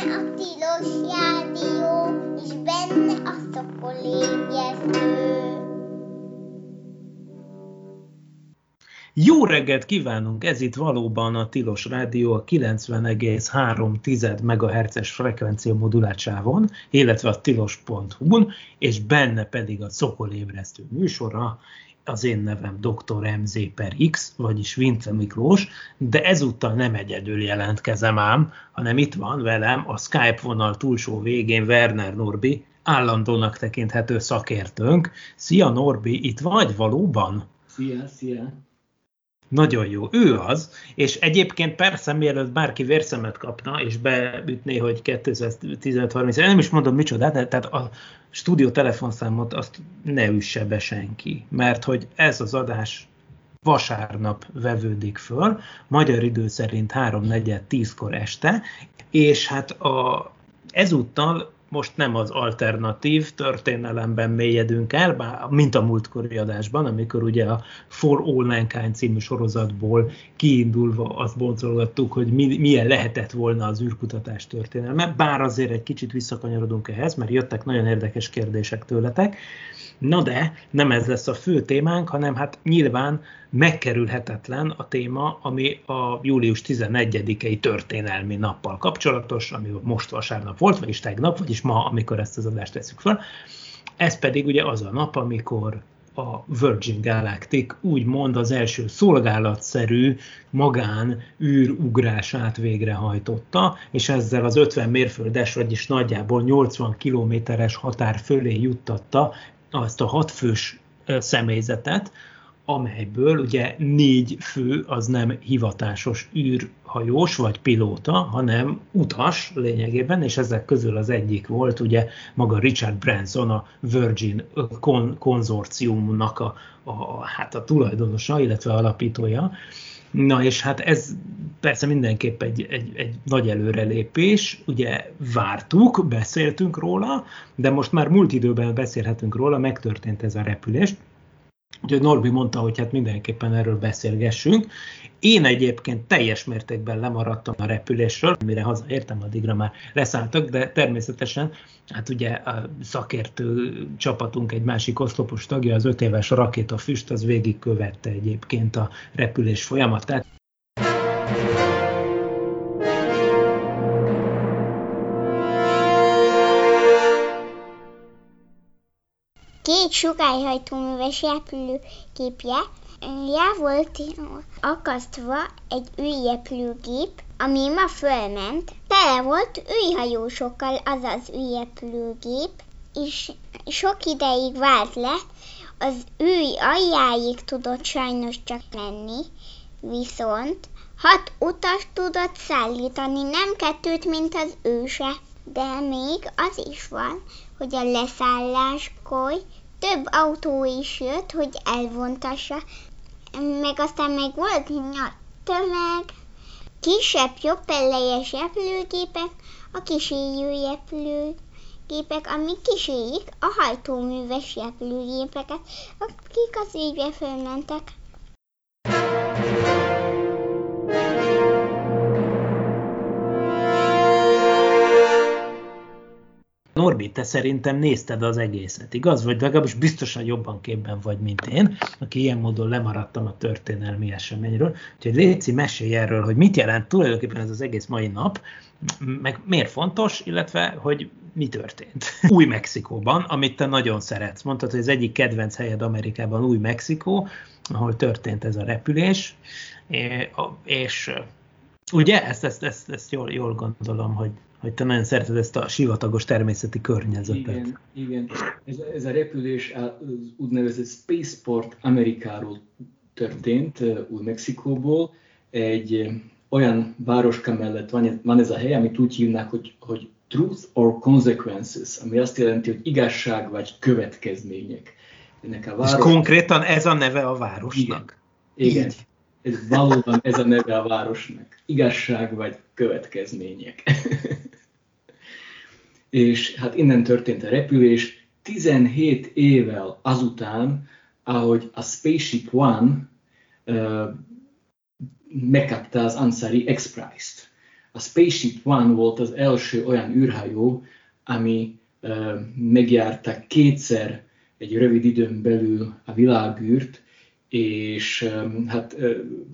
Benne a tilos rádió, és benne a szokolébresztő. Jó reggelt kívánunk! Ez itt valóban a Tilos Rádió a 90,3 MHz-es frekvencia modulátsávon, illetve a tilos.hu-n, és benne pedig a Szokolébresztő műsora, az én nevem Dr. MZ per X, vagyis Vince Miklós, de ezúttal nem egyedül jelentkezem ám, hanem itt van velem a Skype vonal túlsó végén Werner Norbi, állandónak tekinthető szakértőnk. Szia Norbi, itt vagy valóban? Szia, szia! Nagyon jó, ő az, és egyébként persze mielőtt bárki vérszemet kapna, és beütné, hogy 2015-30, nem is mondom micsoda, de tehát a stúdió telefonszámot azt ne üsse be senki, mert hogy ez az adás vasárnap vevődik föl, magyar idő szerint 3-4-10-kor este, és hát a, ezúttal most nem az alternatív történelemben mélyedünk el, mint a múltkori adásban, amikor ugye a For All Mankind című sorozatból kiindulva azt boncolgattuk, hogy mi, milyen lehetett volna az űrkutatás történelme, bár azért egy kicsit visszakanyarodunk ehhez, mert jöttek nagyon érdekes kérdések tőletek. Na de nem ez lesz a fő témánk, hanem hát nyilván megkerülhetetlen a téma, ami a július 11-i történelmi nappal kapcsolatos, ami most vasárnap volt, vagyis tegnap, vagyis ma, amikor ezt az adást teszük fel. Ez pedig ugye az a nap, amikor a Virgin Galactic úgymond az első szolgálatszerű magán űrugrását végrehajtotta, és ezzel az 50 mérföldes, vagyis nagyjából 80 kilométeres határ fölé juttatta azt a hatfős személyzetet, amelyből ugye négy fő az nem hivatásos űrhajós vagy pilóta, hanem utas lényegében, és ezek közül az egyik volt ugye maga Richard Branson, a Virgin kon- konzorciumnak a, a, hát a tulajdonosa, illetve alapítója. Na és hát ez persze mindenképp egy, egy, egy nagy előrelépés, ugye vártuk, beszéltünk róla, de most már múlt időben beszélhetünk róla, megtörtént ez a repülés, Úgyhogy Norbi mondta, hogy hát mindenképpen erről beszélgessünk. Én egyébként teljes mértékben lemaradtam a repülésről, mire hazaértem, addigra már leszálltak, de természetesen, hát ugye a szakértő csapatunk egy másik oszlopos tagja, az öt éves rakétafüst, az végigkövette egyébként a repülés folyamatát. Két sugályhajtóműves repülőgépje rá volt akasztva egy űrrepülőgép, ami ma fölment. Tele volt űrhajósokkal az az űrrepülőgép, és sok ideig várt le, az űr aljáig tudott sajnos csak menni, viszont hat utas tudott szállítani, nem kettőt, mint az őse. De még az is van, hogy a leszálláskor több autó is jött, hogy elvontassa, meg aztán meg volt a tömeg, kisebb, jobb pellejes repülőgépek, a kísérő repülőgépek, amik kísérik a hajtóműves repülőgépeket, akik az égre fölmentek. Norbi, te szerintem nézted az egészet, igaz? Vagy legalábbis biztosan jobban képben vagy, mint én, aki ilyen módon lemaradtam a történelmi eseményről. Úgyhogy Léci, mesélj erről, hogy mit jelent tulajdonképpen ez az egész mai nap, meg miért fontos, illetve hogy mi történt. Új Mexikóban, amit te nagyon szeretsz. Mondtad, hogy az egyik kedvenc helyed Amerikában Új Mexikó, ahol történt ez a repülés, és ugye, ezt, ezt, ezt, ezt jól, jól gondolom, hogy hogy te nagyon szereted ezt a sivatagos természeti környezetet. Igen, igen. Ez, ez a repülés az úgynevezett Spaceport Amerikáról történt, új Mexikóból. Egy olyan városka mellett van, van ez a hely, amit úgy hívnak, hogy, hogy Truth or Consequences, ami azt jelenti, hogy igazság vagy következmények. Ennek a város... És konkrétan ez a neve a városnak? Igen. Igen. Ez valóban ez a neve a városnak. Igazság vagy következmények. és hát innen történt a repülés 17 évvel azután, ahogy a Spaceship One uh, megkapta az Ansari X-Prize-t. a Spaceship One volt az első olyan űrhajó, ami megjárta kétszer egy rövid időn belül a világűrt, és hát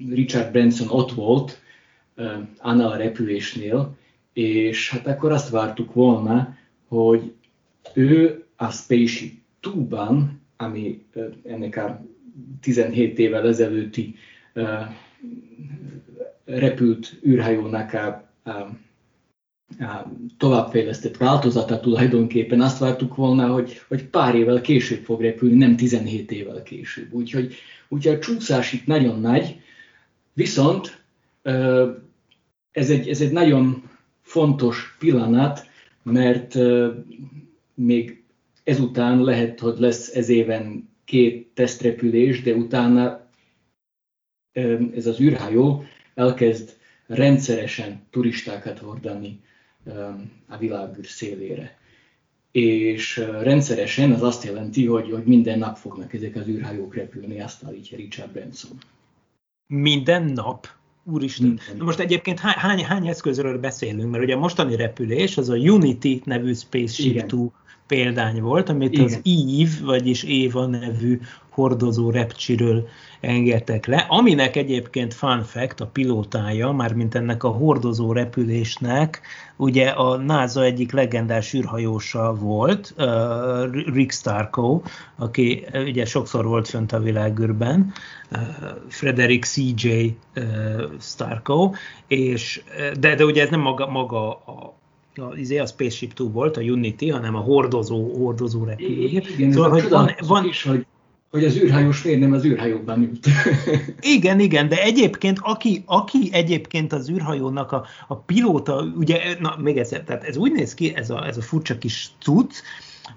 Richard Branson ott volt annál a repülésnél, és hát akkor azt vártuk volna, hogy ő a Spaceship 2-ban, ami ennek a 17 évvel ezelőtti repült űrhajónak a, a, a továbbfejlesztett változata tulajdonképpen azt vártuk volna, hogy, hogy pár évvel később fog repülni, nem 17 évvel később. Úgyhogy, úgyhogy a csúszás itt nagyon nagy, viszont ez egy, ez egy nagyon fontos pillanat, mert még ezután lehet, hogy lesz ez éven két tesztrepülés, de utána ez az űrhajó elkezd rendszeresen turistákat hordani a világűr szélére. És rendszeresen az azt jelenti, hogy, hogy minden nap fognak ezek az űrhajók repülni, azt állítja Richard Branson. Minden nap? Úristen. Na most egyébként hány, hány, hány eszközről beszélünk? Mert ugye a mostani repülés az a Unity nevű Spaceship 2 példány volt, amit Igen. az Eve, vagyis Éva nevű hordozó repcsiről engedtek le, aminek egyébként fun fact, a pilótája, mármint ennek a hordozó repülésnek, ugye a NASA egyik legendás űrhajósa volt, uh, Rick Starko, aki ugye sokszor volt fönt a világűrben, uh, Frederick C.J. Starko, és, de, de ugye ez nem maga, maga a a, izé a Spaceship 2 volt, a Unity, hanem a hordozó, hordozó repülőgép. Igen, szóval, hogy van, van, is, hogy hogy az űrhajós miért nem az űrhajóban ült. igen, igen, de egyébként aki, aki egyébként az űrhajónak a, a pilóta, ugye, na még egyszer, tehát ez úgy néz ki, ez a, ez a furcsa kis cucc,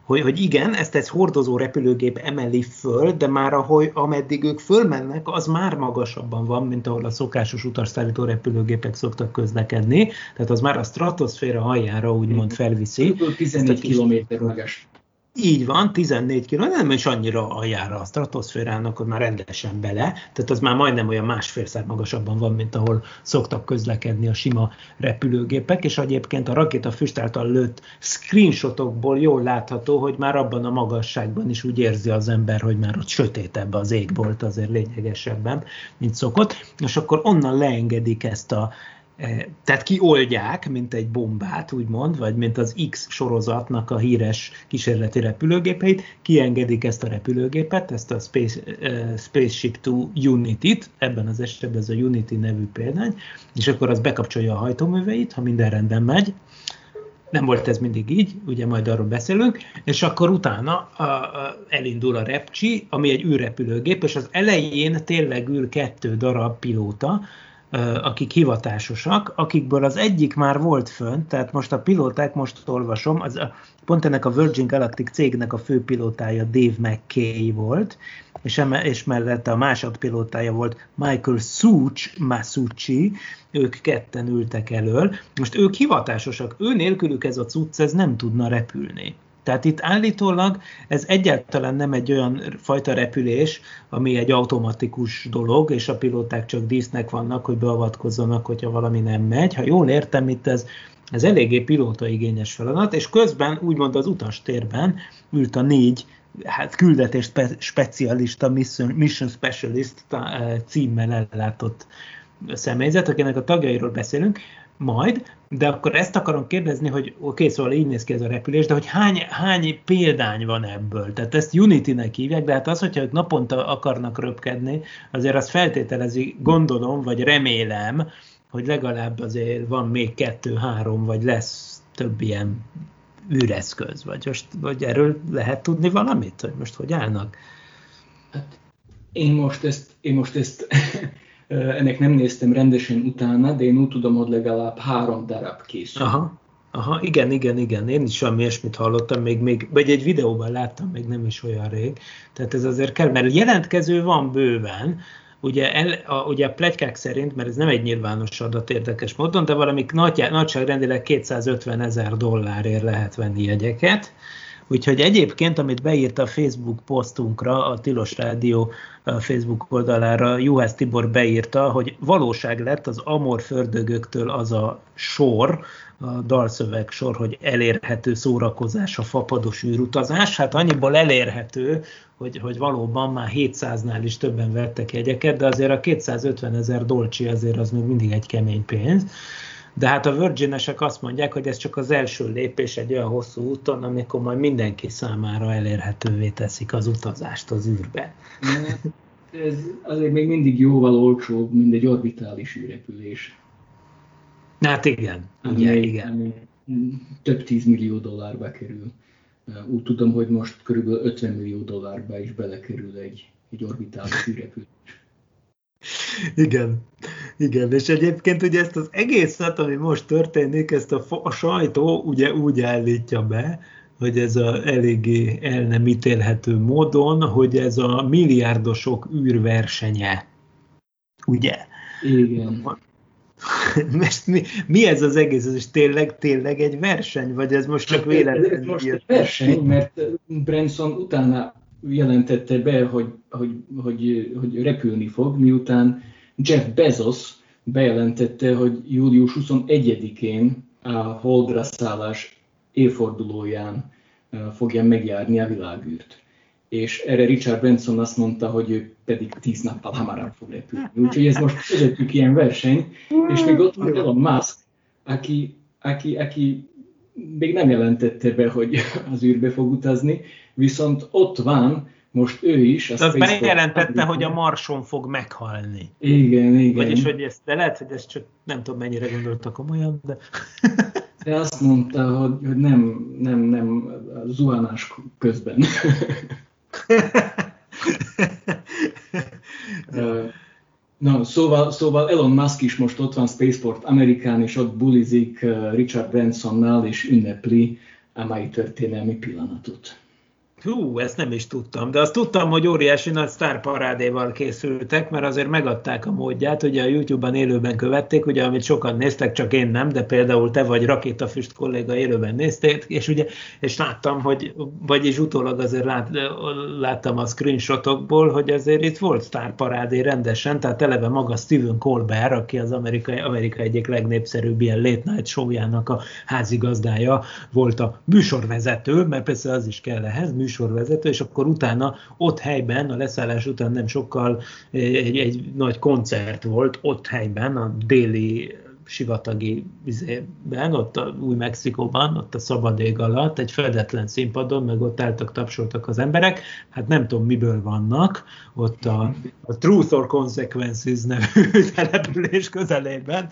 hogy, hogy igen, ezt egy hordozó repülőgép emeli föl, de már ahogy, ameddig ők fölmennek, az már magasabban van, mint ahol a szokásos utasszállító repülőgépek szoktak közlekedni, tehát az már a stratoszféra aljára úgymond felviszi. 14 km magas. Így van, 14 km, nem is annyira aljára a stratoszférának, hogy már rendesen bele, tehát az már majdnem olyan másfélszer magasabban van, mint ahol szoktak közlekedni a sima repülőgépek, és egyébként a rakéta füst által lőtt screenshotokból jól látható, hogy már abban a magasságban is úgy érzi az ember, hogy már ott sötétebb az égbolt azért lényegesebben, mint szokott, és akkor onnan leengedik ezt a tehát kioldják, mint egy bombát, úgymond, vagy mint az X sorozatnak a híres kísérleti repülőgépeit, kiengedik ezt a repülőgépet, ezt a Space, uh, Spaceship 2 Unity-t, ebben az esetben ez a Unity nevű példány, és akkor az bekapcsolja a hajtóműveit, ha minden rendben megy, nem volt ez mindig így, ugye majd arról beszélünk, és akkor utána a, a, elindul a repcsi, ami egy űrrepülőgép, és az elején tényleg ül kettő darab pilóta, akik hivatásosak, akikből az egyik már volt fönt, tehát most a pilóták, most olvasom, az a, pont ennek a Virgin Galactic cégnek a főpilótája Dave McKay volt, és, eme, és mellett a másodpilótája volt Michael Such Masucci, ők ketten ültek elől. Most ők hivatásosak, ő nélkülük ez a cucc, ez nem tudna repülni. Tehát itt állítólag ez egyáltalán nem egy olyan fajta repülés, ami egy automatikus dolog, és a pilóták csak dísznek vannak, hogy beavatkozzanak, hogyha valami nem megy. Ha jól értem, itt ez, ez eléggé pilótaigényes feladat, és közben úgymond az utastérben ült a négy hát küldetés spe, specialista, mission, mission specialist eh, címmel ellátott személyzet, akinek a tagjairól beszélünk, majd, de akkor ezt akarom kérdezni, hogy oké, okay, szóval így néz ki ez a repülés, de hogy hány, hány példány van ebből? Tehát ezt Unity-nek hívják, de hát az, hogyha ők naponta akarnak röpkedni, azért azt feltételezi, gondolom, vagy remélem, hogy legalább azért van még kettő-három, vagy lesz több ilyen űreszköz, vagy, most, vagy erről lehet tudni valamit, hogy most hogy állnak? Hát én most ezt, én most ezt ennek nem néztem rendesen utána, de én úgy tudom, hogy legalább három darab készül. Aha. Aha, igen, igen, igen, én is valami ilyesmit hallottam, még, még, vagy egy videóban láttam, még nem is olyan rég. Tehát ez azért kell, mert jelentkező van bőven, ugye, el, a, ugye a plegykák szerint, mert ez nem egy nyilvános adat érdekes módon, de valami nagy, nagyságrendileg 250 ezer dollárért lehet venni jegyeket, Úgyhogy egyébként, amit beírta a Facebook posztunkra, a Tilos Rádió Facebook oldalára, Juhász Tibor beírta, hogy valóság lett az Amor fördögöktől az a sor, a dalszöveg sor, hogy elérhető szórakozás a fapados űrutazás. Hát annyiból elérhető, hogy, hogy valóban már 700-nál is többen vettek jegyeket, de azért a 250 ezer dolcsi azért az még mindig egy kemény pénz. De hát a Virginesek azt mondják, hogy ez csak az első lépés egy olyan hosszú úton, amikor majd mindenki számára elérhetővé teszik az utazást az űrbe. Ez azért még mindig jóval olcsóbb, mint egy orbitális űrrepülés. Hát igen, ami, ugye, igen. Ami több tízmillió dollárba kerül. Úgy tudom, hogy most körülbelül 50 millió dollárba is belekerül egy, egy orbitális űrrepülés. Igen, igen, és egyébként ugye ezt az egészet, ami most történik, ezt a, a sajtó ugye úgy állítja be, hogy ez a eléggé el nem ítélhető módon, hogy ez a milliárdosok űrversenye. Ugye? Igen. Most mi, mi ez az egész? Ez is tényleg, tényleg egy verseny? Vagy ez most csak véletlenül? Ez most egy verseny, mert Branson utána jelentette be, hogy, hogy, hogy, hogy repülni fog, miután Jeff Bezos bejelentette, hogy július 21-én a holdra szállás évfordulóján fogja megjárni a világűrt. És erre Richard Benson azt mondta, hogy ő pedig tíz nappal hamarabb fog repülni. Úgyhogy ez most közöttük ilyen verseny, és még ott van Elon Musk, aki, aki, aki még nem jelentette be, hogy az űrbe fog utazni, viszont ott van, most ő is. Az bejelentette, hogy a Marson fog meghalni. Igen, igen. Vagyis, hogy ezt, de lehet, hogy ezt csak nem tudom, mennyire gondolta komolyan, de... de azt mondta, hogy, hogy nem, nem, nem, zuhanás közben. Na, szóval, szóval Elon Musk is most ott van Spaceport Amerikán, és ott bulizik Richard Bransonnál, és ünnepli a mai történelmi pillanatot. Hú, ezt nem is tudtam, de azt tudtam, hogy óriási nagy sztárparádéval készültek, mert azért megadták a módját, ugye a YouTube-ban élőben követték, ugye amit sokan néztek, csak én nem, de például te vagy Rakétafüst kolléga élőben nézték, és ugye, és láttam, hogy, vagyis utólag azért lát, láttam a screenshotokból, hogy azért itt volt sztárparádé rendesen, tehát eleve maga Steven Colbert, aki az Amerika, Amerika egyik legnépszerűbb ilyen late night showjának a házigazdája, volt a műsorvezető, mert persze az is kell ehhez, műsorvezető, és akkor utána ott helyben, a leszállás után nem sokkal egy, egy nagy koncert volt ott helyben, a déli sivatagi vizében, ott a Új-Mexikóban, ott a szabad ég alatt, egy fedetlen színpadon, meg ott álltak, tapsoltak az emberek, hát nem tudom miből vannak, ott a, a Truth or Consequences nevű település közelében,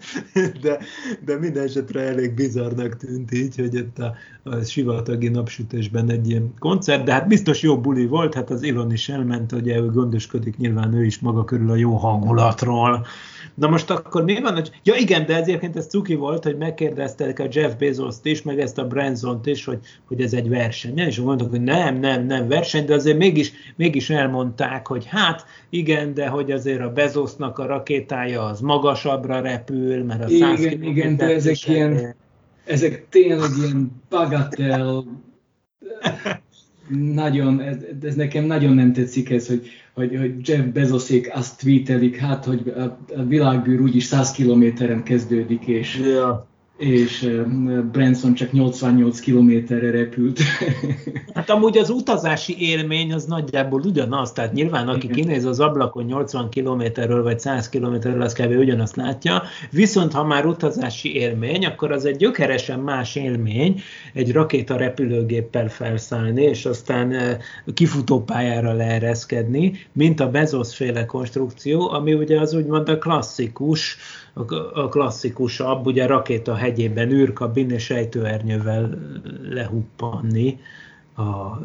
de, de minden esetre elég bizarnak tűnt így, hogy itt a, a sivatagi napsütésben egy ilyen koncert, de hát biztos jó buli volt, hát az Ilon is elment, ugye ő gondoskodik nyilván ő is maga körül a jó hangulatról, Na most akkor mi van? Hogy... Ja igen, de egyébként ez cuki volt, hogy megkérdeztek a Jeff Bezos-t is, meg ezt a Branson-t is, hogy, hogy ez egy verseny. És mondtuk, hogy nem, nem, nem verseny, de azért mégis, mégis elmondták, hogy hát igen, de hogy azért a Bezosnak a rakétája az magasabbra repül, mert a Igen, igen, de ezek ilyen, ezek tényleg ilyen bagatel nagyon, ez, ez nekem nagyon nem tetszik ez, hogy, hogy, hogy Jeff Bezosék azt tweetelik, hát, hogy a, a világbűr úgyis 100 kilométeren kezdődik, és, yeah és Branson csak 88 kilométerre repült. Hát amúgy az utazási élmény az nagyjából ugyanaz, tehát nyilván aki kinéz az ablakon 80 kilométerről vagy 100 kilométerről, az kb. ugyanazt látja, viszont ha már utazási élmény, akkor az egy gyökeresen más élmény egy rakéta repülőgéppel felszállni, és aztán kifutópályára leereszkedni, mint a Bezos féle konstrukció, ami ugye az úgymond a klasszikus, a klasszikusabb, ugye rakéta hegyében űrkabin és ejtőernyővel lehuppanni. A,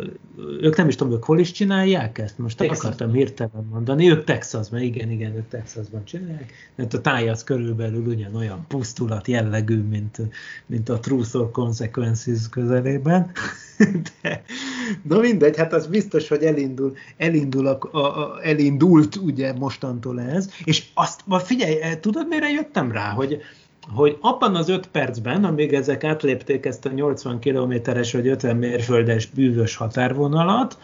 ők nem is tudom, ők hol is csinálják ezt? Most Texas. akartam hirtelen mondani. Ők Texasban, igen, igen, ők Texasban csinálják. Mert a táj az körülbelül ugyanolyan pusztulat jellegű, mint, mint a Truth or Consequences közelében. De, na mindegy, hát az biztos, hogy elindul, elindul a, a, a, elindult ugye mostantól ez, és azt, figyelj, tudod, mire jöttem rá, hogy hogy abban az öt percben, amíg ezek átlépték ezt a 80 kilométeres vagy 50 mérföldes bűvös határvonalat,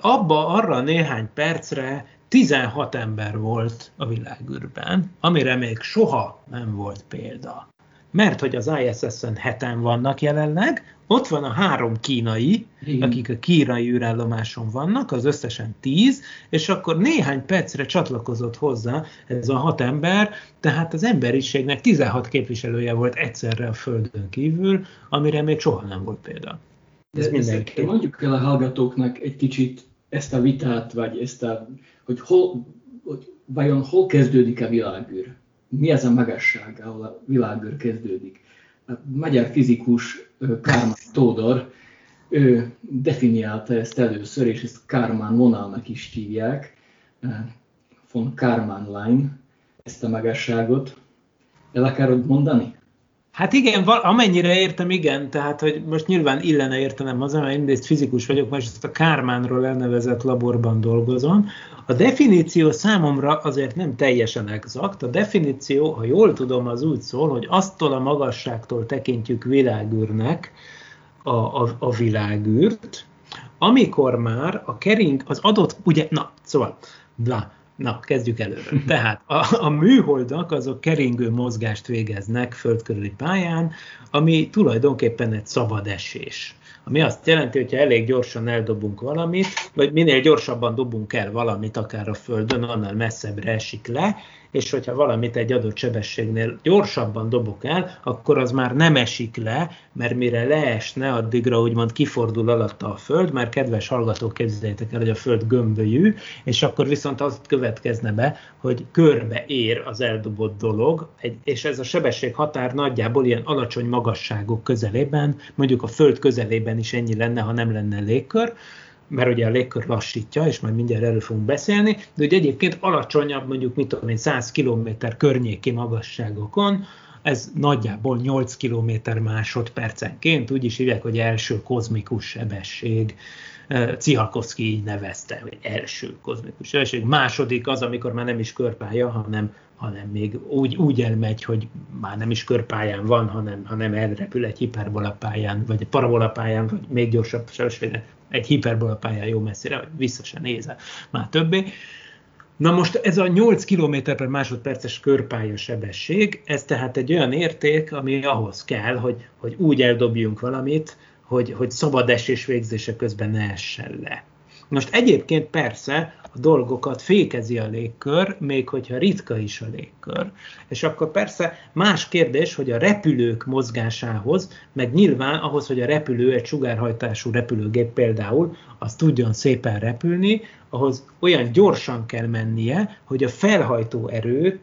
abba arra néhány percre 16 ember volt a világűrben, amire még soha nem volt példa. Mert hogy az ISS-en heten vannak jelenleg, ott van a három kínai, Igen. akik a kínai űrállomáson vannak, az összesen tíz, és akkor néhány percre csatlakozott hozzá ez a hat ember, tehát az emberiségnek 16 képviselője volt egyszerre a Földön kívül, amire még soha nem volt példa. Ez mindenki. Mondjuk el a hallgatóknak egy kicsit ezt a vitát, vagy ezt a, hogy, hol, hogy vajon hol kezdődik a világűr? Mi az a magasság, ahol a világűr kezdődik? A magyar fizikus Kármán Tódor, ő definiálta ezt először, és ezt Kármán vonalnak is hívják, von Kármán line, ezt a magasságot. El akarod mondani? Hát igen, amennyire értem, igen, tehát hogy most nyilván illene értenem az, mert én fizikus vagyok, most ezt a Kármánról elnevezett laborban dolgozom. A definíció számomra azért nem teljesen exakt. A definíció, ha jól tudom, az úgy szól, hogy aztól a magasságtól tekintjük világűrnek a, a, a világűrt, amikor már a kering, az adott, ugye, na, szóval, bla, Na, kezdjük előről. Tehát a, a műholdak azok keringő mozgást végeznek földkörüli pályán, ami tulajdonképpen egy szabad esés. Ami azt jelenti, hogy ha elég gyorsan eldobunk valamit, vagy minél gyorsabban dobunk el valamit, akár a Földön, annál messzebbre esik le, és hogyha valamit egy adott sebességnél gyorsabban dobok el, akkor az már nem esik le, mert mire leesne, addigra úgymond kifordul alatta a Föld, mert kedves hallgatók, képzeljétek el, hogy a Föld gömbölyű, és akkor viszont az következne be, hogy körbe ér az eldobott dolog, és ez a sebesség határ nagyjából ilyen alacsony magasságok közelében, mondjuk a Föld közelében is ennyi lenne, ha nem lenne légkör, mert ugye a légkör lassítja, és majd mindjárt erről fogunk beszélni, de hogy egyébként alacsonyabb, mondjuk mit tudom én, 100 km környéki magasságokon, ez nagyjából 8 km másodpercenként, úgy is hívják, hogy első kozmikus sebesség. Cihalkovszki így nevezte, hogy első kozmikus sebesség. Második az, amikor már nem is körpálya, hanem, hanem még úgy, úgy elmegy, hogy már nem is körpályán van, hanem, hanem elrepül egy hiperbolapályán, vagy egy parabolapályán, vagy még gyorsabb sebességen egy hiperbola pályán jó messzire, vagy vissza se nézel már többé. Na most ez a 8 km per másodperces körpálya sebesség, ez tehát egy olyan érték, ami ahhoz kell, hogy, hogy úgy eldobjunk valamit, hogy, hogy szabad esés végzése közben ne essen le. Most egyébként persze a dolgokat fékezi a légkör, még hogyha ritka is a légkör. És akkor persze más kérdés, hogy a repülők mozgásához, meg nyilván ahhoz, hogy a repülő, egy sugárhajtású repülőgép például, az tudjon szépen repülni, ahhoz olyan gyorsan kell mennie, hogy a felhajtó erőt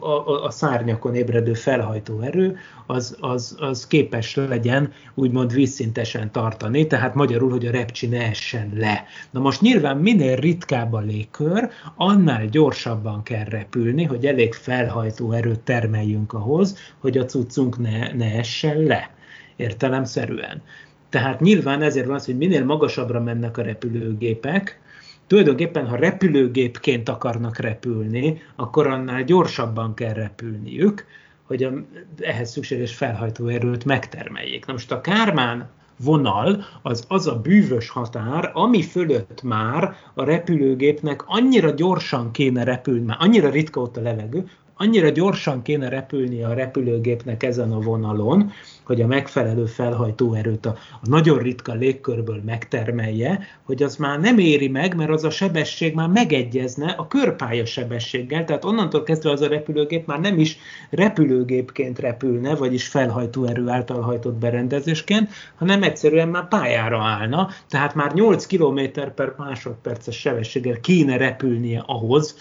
a, a szárnyakon ébredő felhajtó erő, az, az, az képes legyen úgymond vízszintesen tartani, tehát magyarul, hogy a repcsi ne essen le. Na most nyilván minél ritkább a légkör, annál gyorsabban kell repülni, hogy elég felhajtó erőt termeljünk ahhoz, hogy a cuccunk ne, ne essen le, értelemszerűen. Tehát nyilván ezért van az, hogy minél magasabbra mennek a repülőgépek, tulajdonképpen, ha repülőgépként akarnak repülni, akkor annál gyorsabban kell repülniük, hogy a, ehhez szükséges felhajtóerőt megtermeljék. Na most a Kármán vonal az az a bűvös határ, ami fölött már a repülőgépnek annyira gyorsan kéne repülni, már annyira ritka ott a levegő, annyira gyorsan kéne repülnie a repülőgépnek ezen a vonalon, hogy a megfelelő felhajtóerőt a, a nagyon ritka légkörből megtermelje, hogy az már nem éri meg, mert az a sebesség már megegyezne a körpálya sebességgel, tehát onnantól kezdve az a repülőgép már nem is repülőgépként repülne, vagyis felhajtóerő által hajtott berendezésként, hanem egyszerűen már pályára állna, tehát már 8 km per másodperces sebességgel kéne repülnie ahhoz,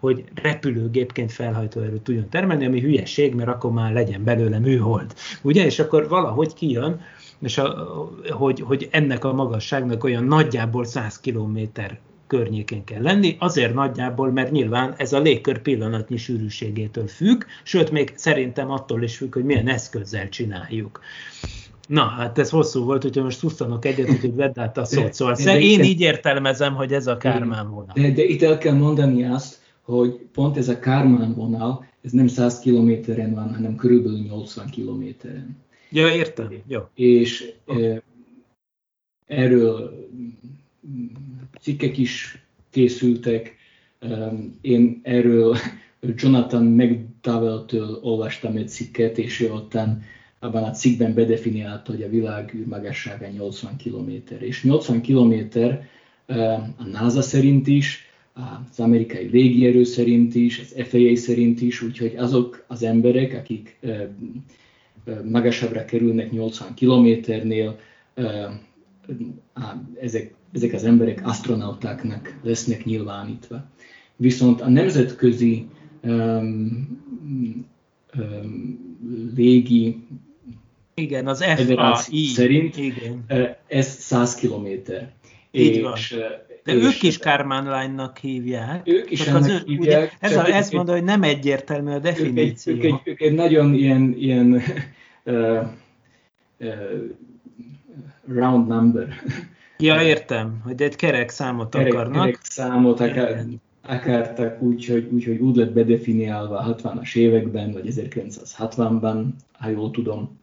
hogy repülőgépként felhajtó erőt tudjon termelni, ami hülyeség, mert akkor már legyen belőle műhold. Ugye? És akkor valahogy kijön, és a, hogy, hogy ennek a magasságnak olyan nagyjából 100 kilométer környékén kell lenni, azért nagyjából, mert nyilván ez a légkör pillanatnyi sűrűségétől függ, sőt, még szerintem attól is függ, hogy milyen eszközzel csináljuk. Na, hát ez hosszú volt, hogyha most szusztanok egyet, hogy vedd át a szót. Szóval de, de én így értelmezem, hogy ez a Kármán vonal. De, de itt el kell mondani azt, hogy pont ez a Kármán vonal, ez nem 100 kilométeren van, hanem körülbelül 80 kilométeren. Ja, értem. Jó. És e, erről cikkek is készültek. Én erről Jonathan McDowell-től olvastam egy cikket, és ő ottan abban a cikkben bedefiniálta, hogy a világ űrmagassága 80 km. És 80 km a NASA szerint is, az amerikai légierő szerint is, az FAA szerint is, úgyhogy azok az emberek, akik magasabbra kerülnek 80 kilométernél, ezek, ezek az emberek astronautáknak lesznek nyilvánítva. Viszont a nemzetközi um, um, légi igen, az FAI szerint igen. ez 100 kilométer. Így és, van. De ők is Kármán Line-nak hívják. Ők is ennek ő, hívják. Ugye, ez a, ezt mondja, hogy nem egyértelmű a definíció. Ők egy, ők egy, ők egy nagyon ilyen, ilyen uh, uh, round number. Ja, értem, hogy egy kerek számot kerek, akarnak. Kerek számot akar, akartak úgy, hogy, úgy, hogy úgy lett bedefiniálva a 60-as években, vagy 1960-ban, ha jól tudom.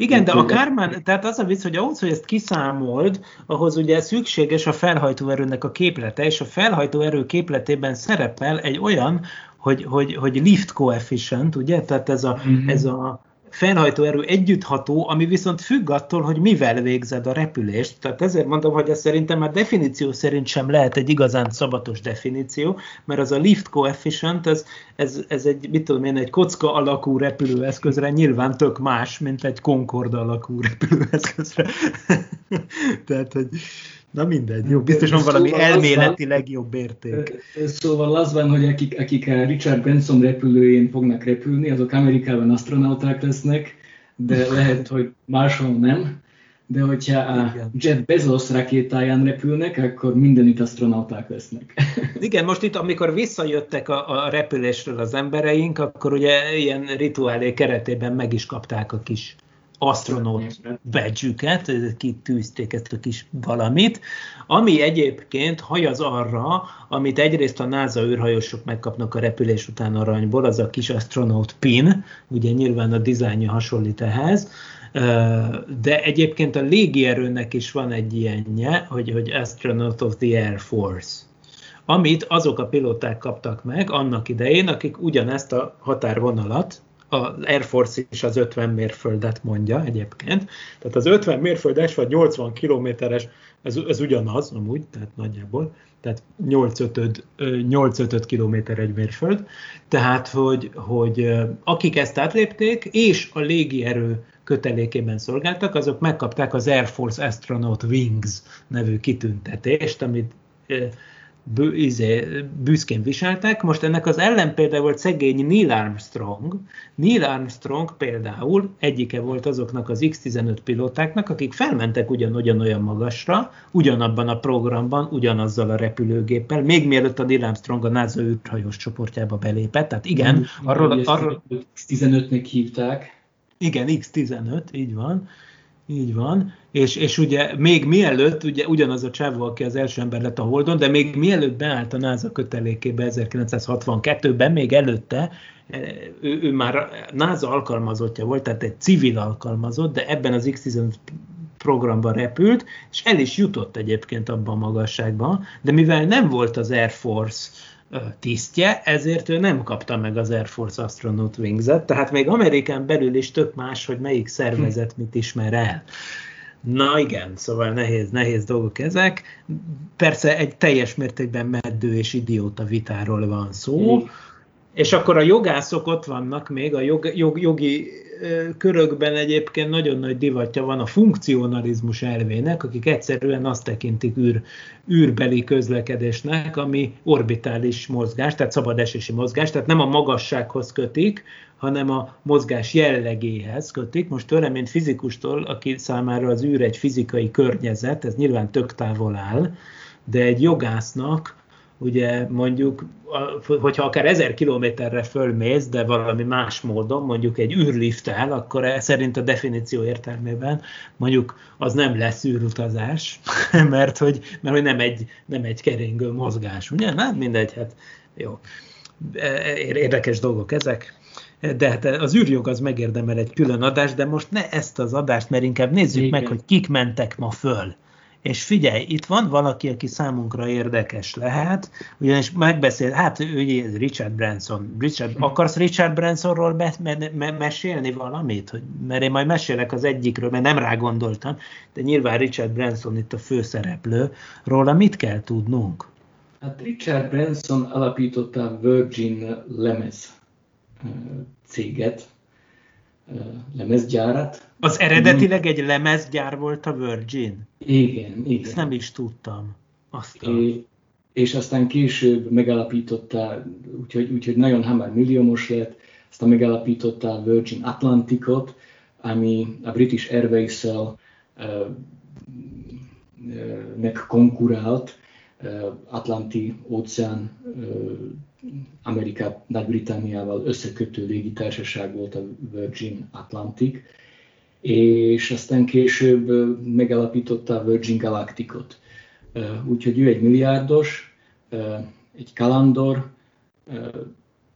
Igen, de a Kármán, tehát az a vicc, hogy ahhoz, hogy ezt kiszámold, ahhoz ugye szükséges a felhajtóerőnek a képlete, és a felhajtóerő képletében szerepel egy olyan, hogy, hogy, hogy lift coefficient, ugye, tehát ez a, mm-hmm. ez a felhajtó erő együttható, ami viszont függ attól, hogy mivel végzed a repülést. Tehát ezért mondom, hogy ez szerintem már definíció szerint sem lehet egy igazán szabatos definíció, mert az a lift coefficient, ez, ez, ez egy, mit tudom én, egy kocka alakú repülőeszközre nyilván tök más, mint egy Concorde alakú repülőeszközre. Tehát, hogy Na mindegy, jó, biztos van valami szóval elméletileg jobb érték. Szóval az van, hogy akik, akik a Richard Benson repülőjén fognak repülni, azok Amerikában astronauták lesznek, de lehet, hogy máshol nem. De hogyha a Jet Bezos rakétáján repülnek, akkor mindenütt astronauták lesznek. Igen, most itt, amikor visszajöttek a, a repülésről az embereink, akkor ugye ilyen rituálé keretében meg is kapták a kis asztronót badge kitűzték ezt a kis valamit, ami egyébként hajaz arra, amit egyrészt a NASA űrhajósok megkapnak a repülés után aranyból, az a kis astronaut pin, ugye nyilván a dizájnja hasonlít ehhez, de egyébként a légierőnek is van egy ilyenje, hogy, hogy Astronaut of the Air Force amit azok a pilóták kaptak meg annak idején, akik ugyanezt a határvonalat az Air Force is az 50 mérföldet mondja egyébként. Tehát az 50 mérföldes vagy 80 kilométeres, ez, ez ugyanaz amúgy, tehát nagyjából, tehát 8-5 kilométer egy mérföld. Tehát, hogy, hogy akik ezt átlépték, és a légierő kötelékében szolgáltak, azok megkapták az Air Force Astronaut Wings nevű kitüntetést, amit bő, izé, büszkén viseltek. Most ennek az ellenpélda volt szegény Neil Armstrong. Neil Armstrong például egyike volt azoknak az X-15 pilótáknak, akik felmentek ugyanolyan olyan magasra, ugyanabban a programban, ugyanazzal a repülőgéppel, még mielőtt a Neil Armstrong a NASA űrhajós csoportjába belépett. Tehát igen, arról... arról X-15-nek hívták. Igen, X-15, így van. Így van, és, és ugye még mielőtt, ugye ugyanaz a csávó, aki az első ember lett a Holdon, de még mielőtt beállt a NASA kötelékébe 1962-ben, még előtte, eh, ő, ő már NASA alkalmazottja volt, tehát egy civil alkalmazott, de ebben az X-15 programban repült, és el is jutott egyébként abban a magasságban, de mivel nem volt az Air Force tisztje, ezért ő nem kapta meg az Air Force Astronaut Wings-et, tehát még Amerikán belül is tök más, hogy melyik szervezet mit ismer el. Na igen, szóval nehéz, nehéz dolgok ezek. Persze egy teljes mértékben meddő és idióta vitáról van szó, mm. és akkor a jogászok ott vannak még, a jog, jog, jogi körökben egyébként nagyon nagy divatja van a funkcionalizmus elvének, akik egyszerűen azt tekintik űr, űrbeli közlekedésnek, ami orbitális mozgás, tehát szabad esési mozgás, tehát nem a magassághoz kötik, hanem a mozgás jellegéhez kötik. Most tőlem, mint fizikustól, aki számára az űr egy fizikai környezet, ez nyilván tök távol áll, de egy jogásznak ugye mondjuk, hogyha akár ezer kilométerre fölmész, de valami más módon, mondjuk egy űrlifttel, akkor e szerint a definíció értelmében mondjuk az nem lesz űrutazás, mert hogy, mert hogy nem, egy, nem egy keringő mozgás, ugye? Nem, mindegy, hát jó. érdekes dolgok ezek. De hát az űrjog az megérdemel egy külön adást, de most ne ezt az adást, mert inkább nézzük Igen. meg, hogy kik mentek ma föl. És figyelj, itt van valaki, aki számunkra érdekes lehet, ugyanis megbeszél, hát ő Richard Branson. Richard, akarsz Richard Bransonról be, me, me, mesélni valamit? Hogy, mert én majd mesélek az egyikről, mert nem rá gondoltam, de nyilván Richard Branson itt a főszereplő. Róla mit kell tudnunk? Hát Richard Branson alapította a Virgin lemez céget, lemezgyárat. Az eredetileg egy lemezgyár volt a Virgin? Igen, igen. Ezt nem is tudtam. Aztán. É, és aztán később megalapította, úgyhogy, úgyhogy nagyon hamar milliómos lett, aztán megalapította a Virgin Atlanticot, ami a British Airways-szel uh, uh, konkurált, uh, Atlanti óceán Amerikát Nagy-Britanniával összekötő légitársaság volt a Virgin Atlantic, és aztán később megalapította a Virgin Galacticot. Úgyhogy ő egy milliárdos, egy kalandor,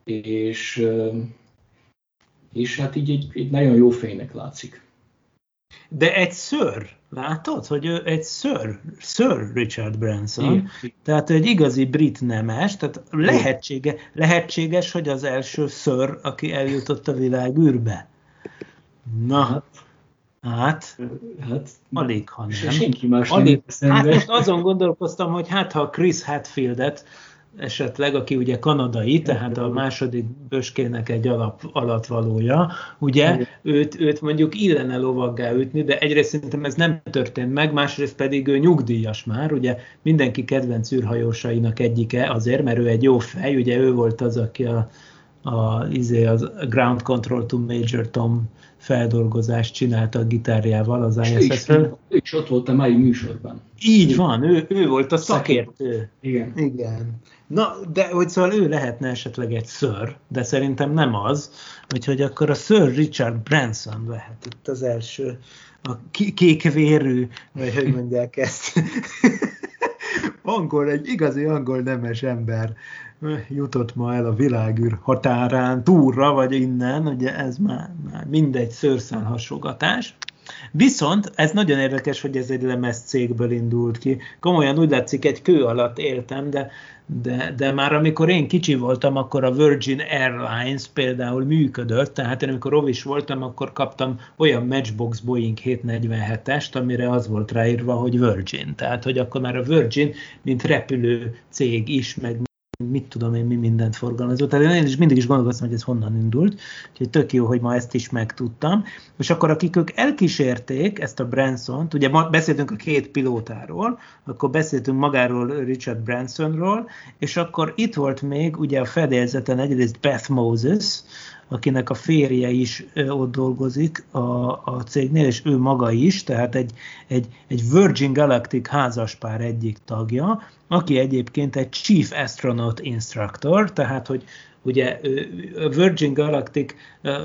és, és hát így egy, egy nagyon jó fénynek látszik. De egy ször, látod, hogy ő egy ször, Sir Richard Branson, Igen. tehát egy igazi brit nemes, tehát lehetsége, lehetséges, hogy az első ször, aki eljutott a világ űrbe. Na, hát, hát, alig, ha nem. Senki más alig, Hát most azon gondolkoztam, hogy hát ha Chris Hatfieldet esetleg, aki ugye kanadai, tehát a második böskének egy alap, alatvalója, ugye őt, őt mondjuk illene lovaggá ütni, de egyrészt szerintem ez nem történt meg, másrészt pedig ő nyugdíjas már, ugye mindenki kedvenc űrhajósainak egyike azért, mert ő egy jó fej, ugye ő volt az, aki a, a, izé, az Ground Control to Major Tom feldolgozást csinálta a gitárjával az ISS-ről. Ő is ott volt a mai műsorban. Így van, ő, ő volt a szakértő. Igen. Igen. Na, de hogy szóval ő lehetne esetleg egy ször, de szerintem nem az, úgyhogy akkor a Sir Richard Branson lehet itt az első, a kékvérű, vagy hogy mondják ezt, angol, egy igazi angol nemes ember jutott ma el a világűr határán, túlra, vagy innen, ugye ez már, már mindegy szőrszál hasogatás. Viszont ez nagyon érdekes, hogy ez egy lemez cégből indult ki. Komolyan úgy látszik, egy kő alatt éltem, de, de, de már amikor én kicsi voltam, akkor a Virgin Airlines például működött, tehát én amikor rovis voltam, akkor kaptam olyan Matchbox Boeing 747-est, amire az volt ráírva, hogy Virgin. Tehát, hogy akkor már a Virgin, mint repülő cég is, meg mit tudom én, mi mindent forgalmazott. Tehát én is mindig is gondolkoztam, hogy ez honnan indult, úgyhogy tök jó, hogy ma ezt is megtudtam. És akkor akik ők elkísérték ezt a Branson-t, ugye ma beszéltünk a két pilótáról, akkor beszéltünk magáról Richard Bransonról, és akkor itt volt még ugye a fedélzeten egyrészt Beth Moses, akinek a férje is ott dolgozik a, a cégnél, és ő maga is, tehát egy, egy, egy Virgin Galactic házaspár egyik tagja, aki egyébként egy Chief Astronaut Instructor, tehát hogy ugye Virgin Galactic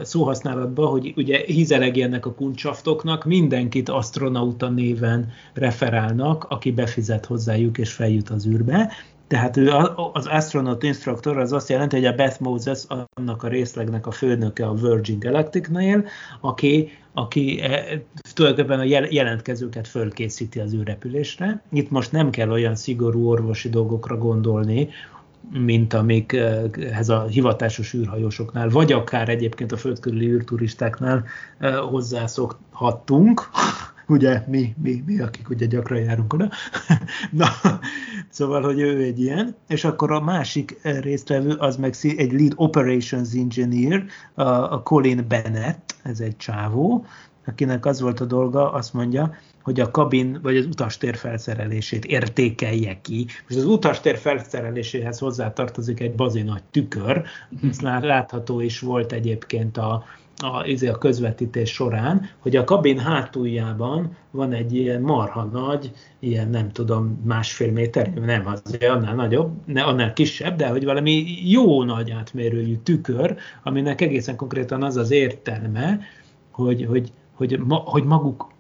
szóhasználatban, hogy ugye hizelegjenek a kuncsaftoknak, mindenkit astronauta néven referálnak, aki befizet hozzájuk és feljut az űrbe, tehát ő az astronaut instructor az azt jelenti, hogy a Beth Moses annak a részlegnek a főnöke a Virgin Galactic-nél, aki, aki e, tulajdonképpen a jelentkezőket fölkészíti az űrrepülésre. Itt most nem kell olyan szigorú orvosi dolgokra gondolni, mint amikhez a hivatásos űrhajósoknál, vagy akár egyébként a földkörüli űrturistáknál e, hozzászokhattunk, ugye mi, mi, mi, akik ugye gyakran járunk oda. Na, szóval, hogy ő egy ilyen, és akkor a másik résztvevő az meg egy lead operations engineer, a Colin Bennett, ez egy csávó, akinek az volt a dolga, azt mondja, hogy a kabin vagy az utastér felszerelését értékelje ki. Most az utastér felszereléséhez hozzátartozik egy bazi nagy tükör, ez látható is volt egyébként a, a, izé, a közvetítés során, hogy a kabin hátuljában van egy ilyen marha nagy, ilyen nem tudom, másfél méter, nem az, annál nagyobb, ne, annál kisebb, de hogy valami jó nagy átmérőjű tükör, aminek egészen konkrétan az az értelme, hogy, hogy, hogy, ma, hogy maguk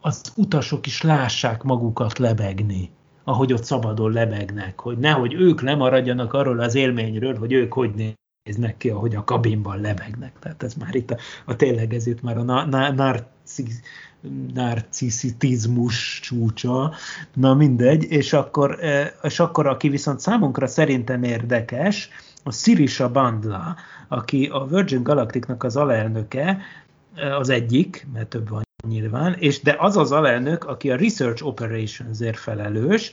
az utasok is lássák magukat lebegni ahogy ott szabadon lebegnek, hogy nehogy ők lemaradjanak arról az élményről, hogy ők hogy néznek ki, ahogy a kabinban lebegnek. Tehát ez már itt a, a tényleg ez itt már a na, na, csúcsa, na mindegy, és akkor, és akkor aki viszont számunkra szerintem érdekes, a Sirisha Bandla, aki a Virgin Galacticnak az alelnöke, az egyik, mert több van nyilván, és de az az alelnök, aki a Research Operationsért felelős,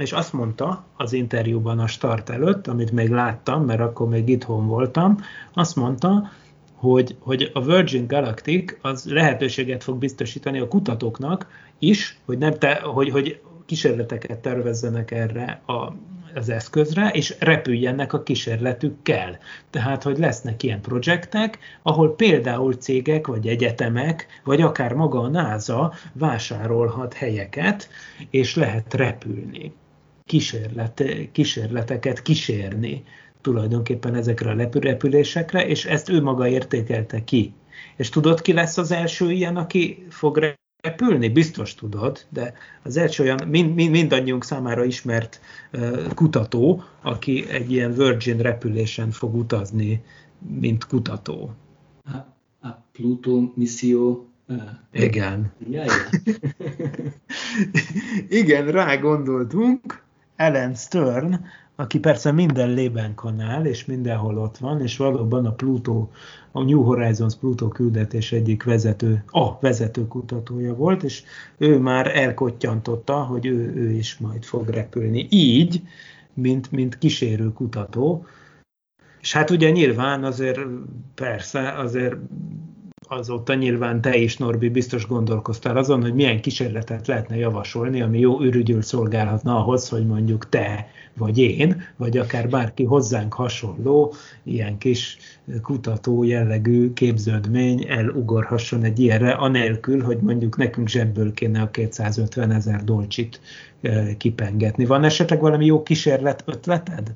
és azt mondta az interjúban a start előtt, amit még láttam, mert akkor még itthon voltam, azt mondta, hogy, hogy a Virgin Galactic az lehetőséget fog biztosítani a kutatóknak is, hogy, nem te, hogy, hogy kísérleteket tervezzenek erre a az eszközre, és repüljenek a kísérletükkel. Tehát, hogy lesznek ilyen projektek, ahol például cégek, vagy egyetemek, vagy akár maga a NASA vásárolhat helyeket, és lehet repülni, kísérlet, kísérleteket kísérni tulajdonképpen ezekre a repülésekre, és ezt ő maga értékelte ki. És tudod, ki lesz az első ilyen, aki fog repülni? Biztos tudod, de az első olyan mind, mind, mindannyiunk számára ismert uh, kutató, aki egy ilyen Virgin repülésen fog utazni, mint kutató. A, a Pluto misszió igen. Ja, ja. Igen, rá gondoltunk. Ellen Stern, aki persze minden lébenkanál, és mindenhol ott van, és valóban a Pluto, a New Horizons Pluto küldetés egyik vezető, a vezető kutatója volt, és ő már elkottyantotta, hogy ő, ő is majd fog repülni. Így, mint, mint kísérő kutató. És hát ugye nyilván azért persze, azért azóta nyilván te is, Norbi, biztos gondolkoztál azon, hogy milyen kísérletet lehetne javasolni, ami jó ürügyül szolgálhatna ahhoz, hogy mondjuk te, vagy én, vagy akár bárki hozzánk hasonló, ilyen kis kutató jellegű képződmény elugorhasson egy ilyenre, anélkül, hogy mondjuk nekünk zsebből kéne a 250 ezer dolcsit eh, kipengetni. Van esetleg valami jó kísérlet ötleted?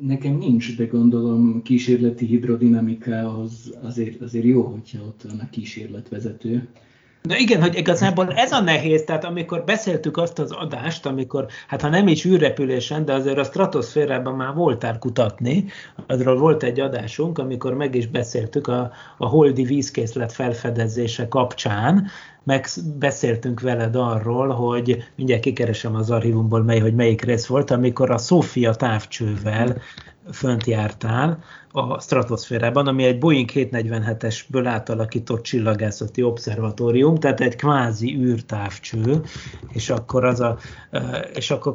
Nekem nincs, de gondolom kísérleti hidrodinamikához azért, azért jó, hogyha ott van a kísérletvezető. Na igen, hogy igazából ez a nehéz, tehát amikor beszéltük azt az adást, amikor, hát ha nem is űrrepülésen, de azért a stratoszférában már voltál kutatni, azról volt egy adásunk, amikor meg is beszéltük a, a holdi vízkészlet felfedezése kapcsán, megbeszéltünk veled arról, hogy mindjárt kikeresem az archívumból, mely, hogy melyik rész volt, amikor a Sofia távcsővel fönt jártál a stratoszférában, ami egy Boeing 747-esből átalakított csillagászati obszervatórium, tehát egy kvázi űrtávcső, és akkor, az a, és akkor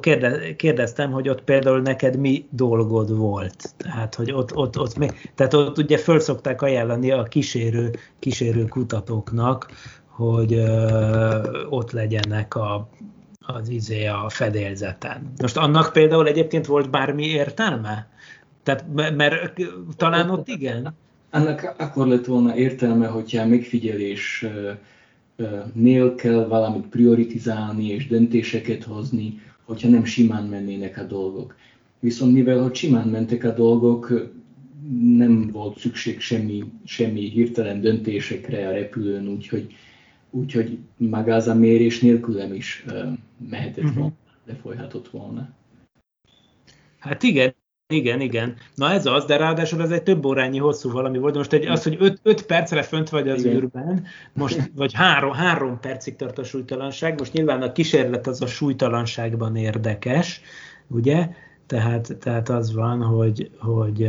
kérdeztem, hogy ott például neked mi dolgod volt. Tehát, hogy ott, ott, ott, tehát ott ugye föl szokták ajánlani a kísérő, kísérő kutatóknak, hogy ott legyenek a, az izé a fedélzeten. Most annak például egyébként volt bármi értelme? Tehát, mert talán ott igen. Annak akkor lett volna értelme, hogyha megfigyelés nél kell valamit prioritizálni és döntéseket hozni, hogyha nem simán mennének a dolgok. Viszont mivel, hogy simán mentek a dolgok, nem volt szükség semmi, semmi hirtelen döntésekre a repülőn, úgyhogy úgyhogy maga az a mérés nélkülem is mehetett uh-huh. volna, lefolyhatott volna. Hát igen, igen, igen. Na ez az, de ráadásul ez egy több órányi hosszú valami volt. Most egy, az, hogy 5 percre fönt vagy az igen. űrben, most, vagy három, három percig tart a súlytalanság, most nyilván a kísérlet az a súlytalanságban érdekes, ugye? Tehát, tehát az van, hogy, hogy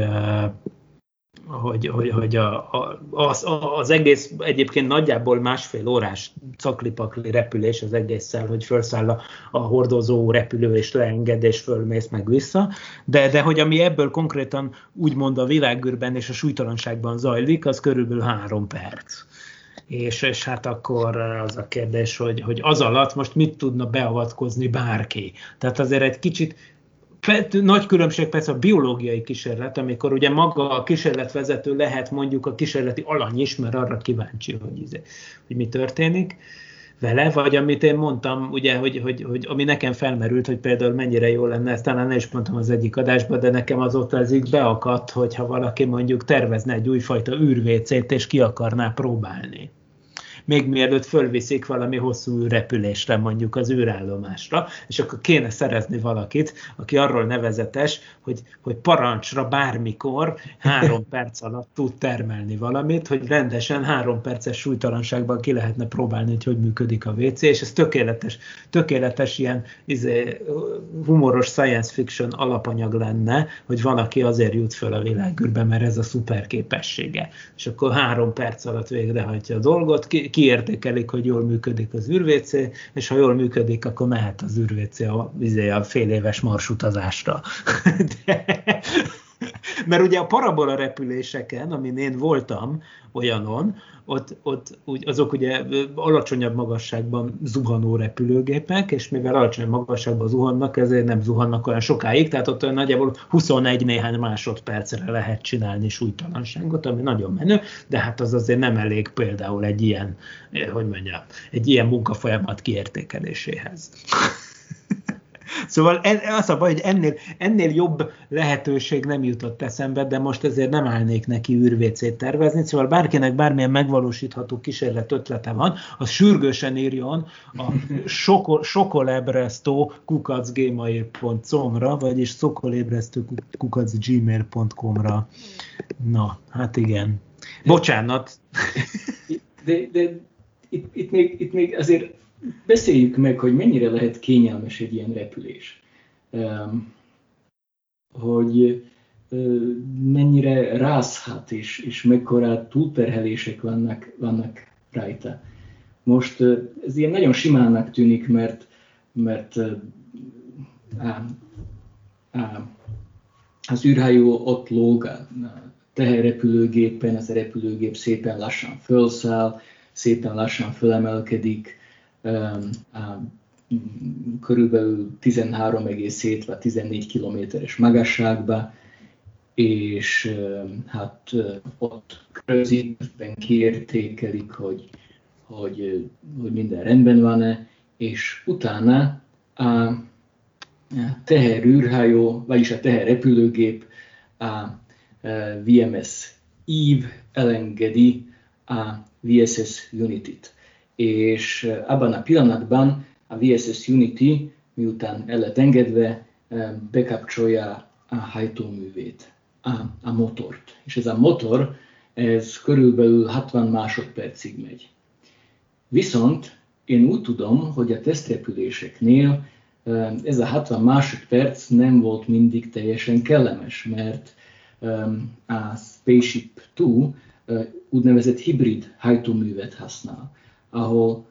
hogy, hogy, hogy a, a, az, az egész egyébként nagyjából másfél órás caklipakli repülés az egésszel, hogy felszáll a, a hordozó repülő és leenged és fölmész meg vissza, de, de hogy ami ebből konkrétan úgymond a világűrben és a súlytalanságban zajlik, az körülbelül három perc. És, és hát akkor az a kérdés, hogy, hogy az alatt most mit tudna beavatkozni bárki. Tehát azért egy kicsit nagy különbség persze a biológiai kísérlet, amikor ugye maga a kísérletvezető lehet mondjuk a kísérleti alany is, mert arra kíváncsi, hogy, izé, hogy mi történik vele, vagy amit én mondtam, ugye, hogy, hogy, hogy ami nekem felmerült, hogy például mennyire jó lenne, ezt talán nem is mondtam az egyik adásban, de nekem az ott ezik beakadt, hogyha valaki mondjuk tervezne egy újfajta űrvécét, és ki akarná próbálni még mielőtt fölviszik valami hosszú repülésre, mondjuk az űrállomásra, és akkor kéne szerezni valakit, aki arról nevezetes, hogy, hogy parancsra bármikor három perc alatt tud termelni valamit, hogy rendesen három perces súlytalanságban ki lehetne próbálni, hogy hogy működik a WC, és ez tökéletes, tökéletes ilyen izé, humoros science fiction alapanyag lenne, hogy valaki azért jut föl a világűrbe, mert ez a szuper képessége. És akkor három perc alatt végrehajtja a dolgot, ki, kiértékelik, hogy jól működik az űrvécé, és ha jól működik, akkor mehet az űrvécé a, izé, a fél éves marsutazásra. De, mert ugye a parabola repüléseken, amin én voltam olyanon, ott, ott azok ugye alacsonyabb magasságban zuhanó repülőgépek, és mivel alacsonyabb magasságban zuhannak, ezért nem zuhannak olyan sokáig, tehát ott olyan nagyjából 21 néhány másodpercre lehet csinálni súlytalanságot, ami nagyon menő, de hát az azért nem elég például egy ilyen, hogy mondjam, egy ilyen munkafolyamat kiértékeléséhez. Szóval az a baj, hogy ennél, ennél jobb lehetőség nem jutott eszembe, de most ezért nem állnék neki űrvécét tervezni. Szóval bárkinek bármilyen megvalósítható kísérlet ötlete van, az sürgősen írjon a sokolebresztó kukacgmail.com-ra, vagyis szokolébresztő kukacgmail.com-ra. Na, hát igen. Bocsánat. De, de itt, itt, még, itt még azért beszéljük meg, hogy mennyire lehet kényelmes egy ilyen repülés. Hogy mennyire rázhat, és, és mekkora túlterhelések vannak, vannak rajta. Most ez ilyen nagyon simának tűnik, mert, mert á, á, az űrhajó ott lóg a teherrepülőgépen, az a repülőgép szépen lassan fölszáll, szépen lassan fölemelkedik, körülbelül 13,7 vagy 14 kilométeres magasságba, és hát ott középen kiértékelik, hogy, hogy, hogy minden rendben van-e, és utána a teherűrhajó, vagyis a teherrepülőgép a VMS Eve elengedi a VSS Unity-t és abban a pillanatban a VSS Unity, miután el lett engedve, bekapcsolja a hajtóművét, a, a motort. És ez a motor, ez körülbelül 60 másodpercig megy. Viszont én úgy tudom, hogy a tesztrepüléseknél ez a 60 másodperc nem volt mindig teljesen kellemes, mert a Spaceship 2 úgynevezett hibrid hajtóművet használ ahol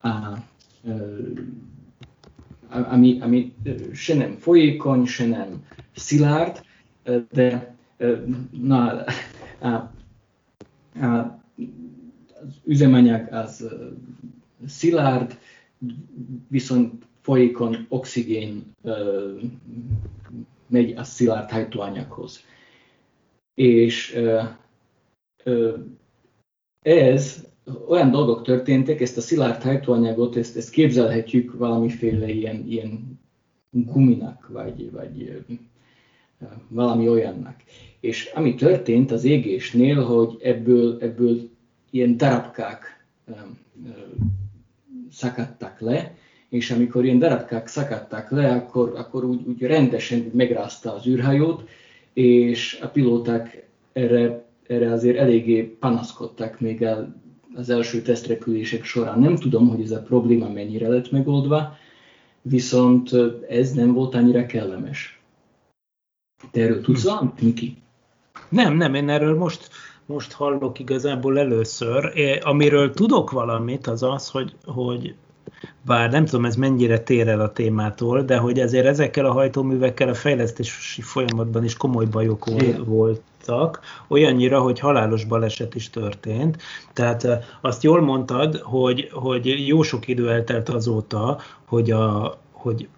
a, ami, ami se nem folyékony, se nem szilárd, de na, a, a, az üzemanyag az szilárd, viszont folyékony oxigén megy a szilárd hajtóanyaghoz. És ez olyan dolgok történtek, ezt a szilárd hajtóanyagot, ezt, ezt képzelhetjük valamiféle ilyen, ilyen guminak, vagy, vagy valami olyannak. És ami történt az égésnél, hogy ebből, ebből ilyen darabkák szakadtak le, és amikor ilyen darabkák szakadtak le, akkor, akkor úgy, úgy rendesen megrázta az űrhajót, és a pilóták erre, erre azért eléggé panaszkodtak még el az első tesztrepülések során. Nem tudom, hogy ez a probléma mennyire lett megoldva, viszont ez nem volt annyira kellemes. Te erről tudsz valamit, Miki? Nem, nem, én erről most, most hallok igazából először. É, amiről tudok valamit, az az, hogy, hogy bár nem tudom, ez mennyire tér el a témától, de hogy ezért ezekkel a hajtóművekkel a fejlesztési folyamatban is komoly bajok voltak, olyannyira, hogy halálos baleset is történt. Tehát azt jól mondtad, hogy, hogy jó sok idő eltelt azóta, hogy, a, hogy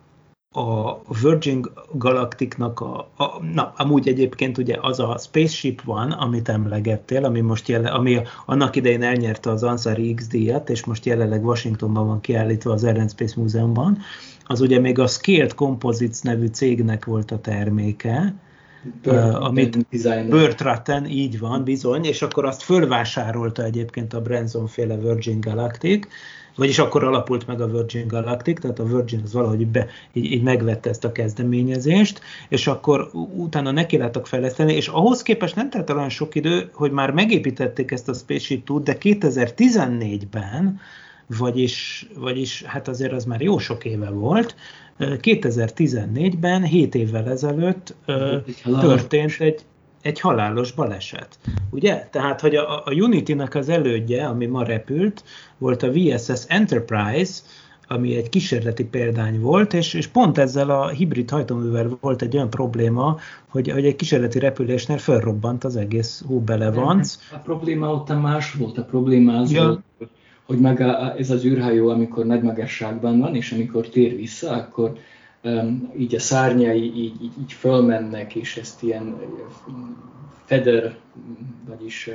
a Virgin Galacticnak a, a, na, amúgy egyébként ugye az a Spaceship van, amit emlegettél, ami most jelen, ami annak idején elnyerte az Ansari X-díjat, és most jelenleg Washingtonban van kiállítva az Air Space Múzeumban, az ugye még a Scaled Composites nevű cégnek volt a terméke, amit Burt Rutten, így van, bizony, és akkor azt fölvásárolta egyébként a Branson féle Virgin Galactic, vagyis akkor alapult meg a Virgin Galactic, tehát a Virgin az valahogy be, így, így megvette ezt a kezdeményezést, és akkor utána neki láttak fejleszteni, és ahhoz képest nem telt olyan sok idő, hogy már megépítették ezt a Spaceship Two, de 2014-ben, vagyis, vagyis hát azért az már jó sok éve volt, 2014-ben, 7 évvel ezelőtt történt egy, egy halálos baleset. Ugye? Tehát, hogy a, a Unity-nak az elődje, ami ma repült, volt a VSS Enterprise, ami egy kísérleti példány volt, és, és pont ezzel a hibrid hajtóművel volt egy olyan probléma, hogy, hogy egy kísérleti repülésnél felrobbant az egész hóbelevanc. A probléma ott más volt, a probléma az ja. volt, hogy meg a, ez az űrhajó, amikor nagy magasságban van, és amikor tér vissza, akkor um, így a szárnyai így, így, így fölmennek, és ezt ilyen feder, vagyis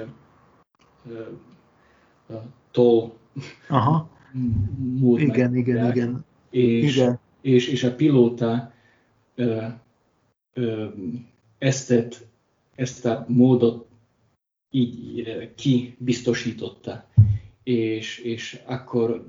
uh, toll Aha. igen, igen, igen. És, igen. És, és a pilóta uh, uh, ezt, ezt a módot így uh, kibiztosította és, és akkor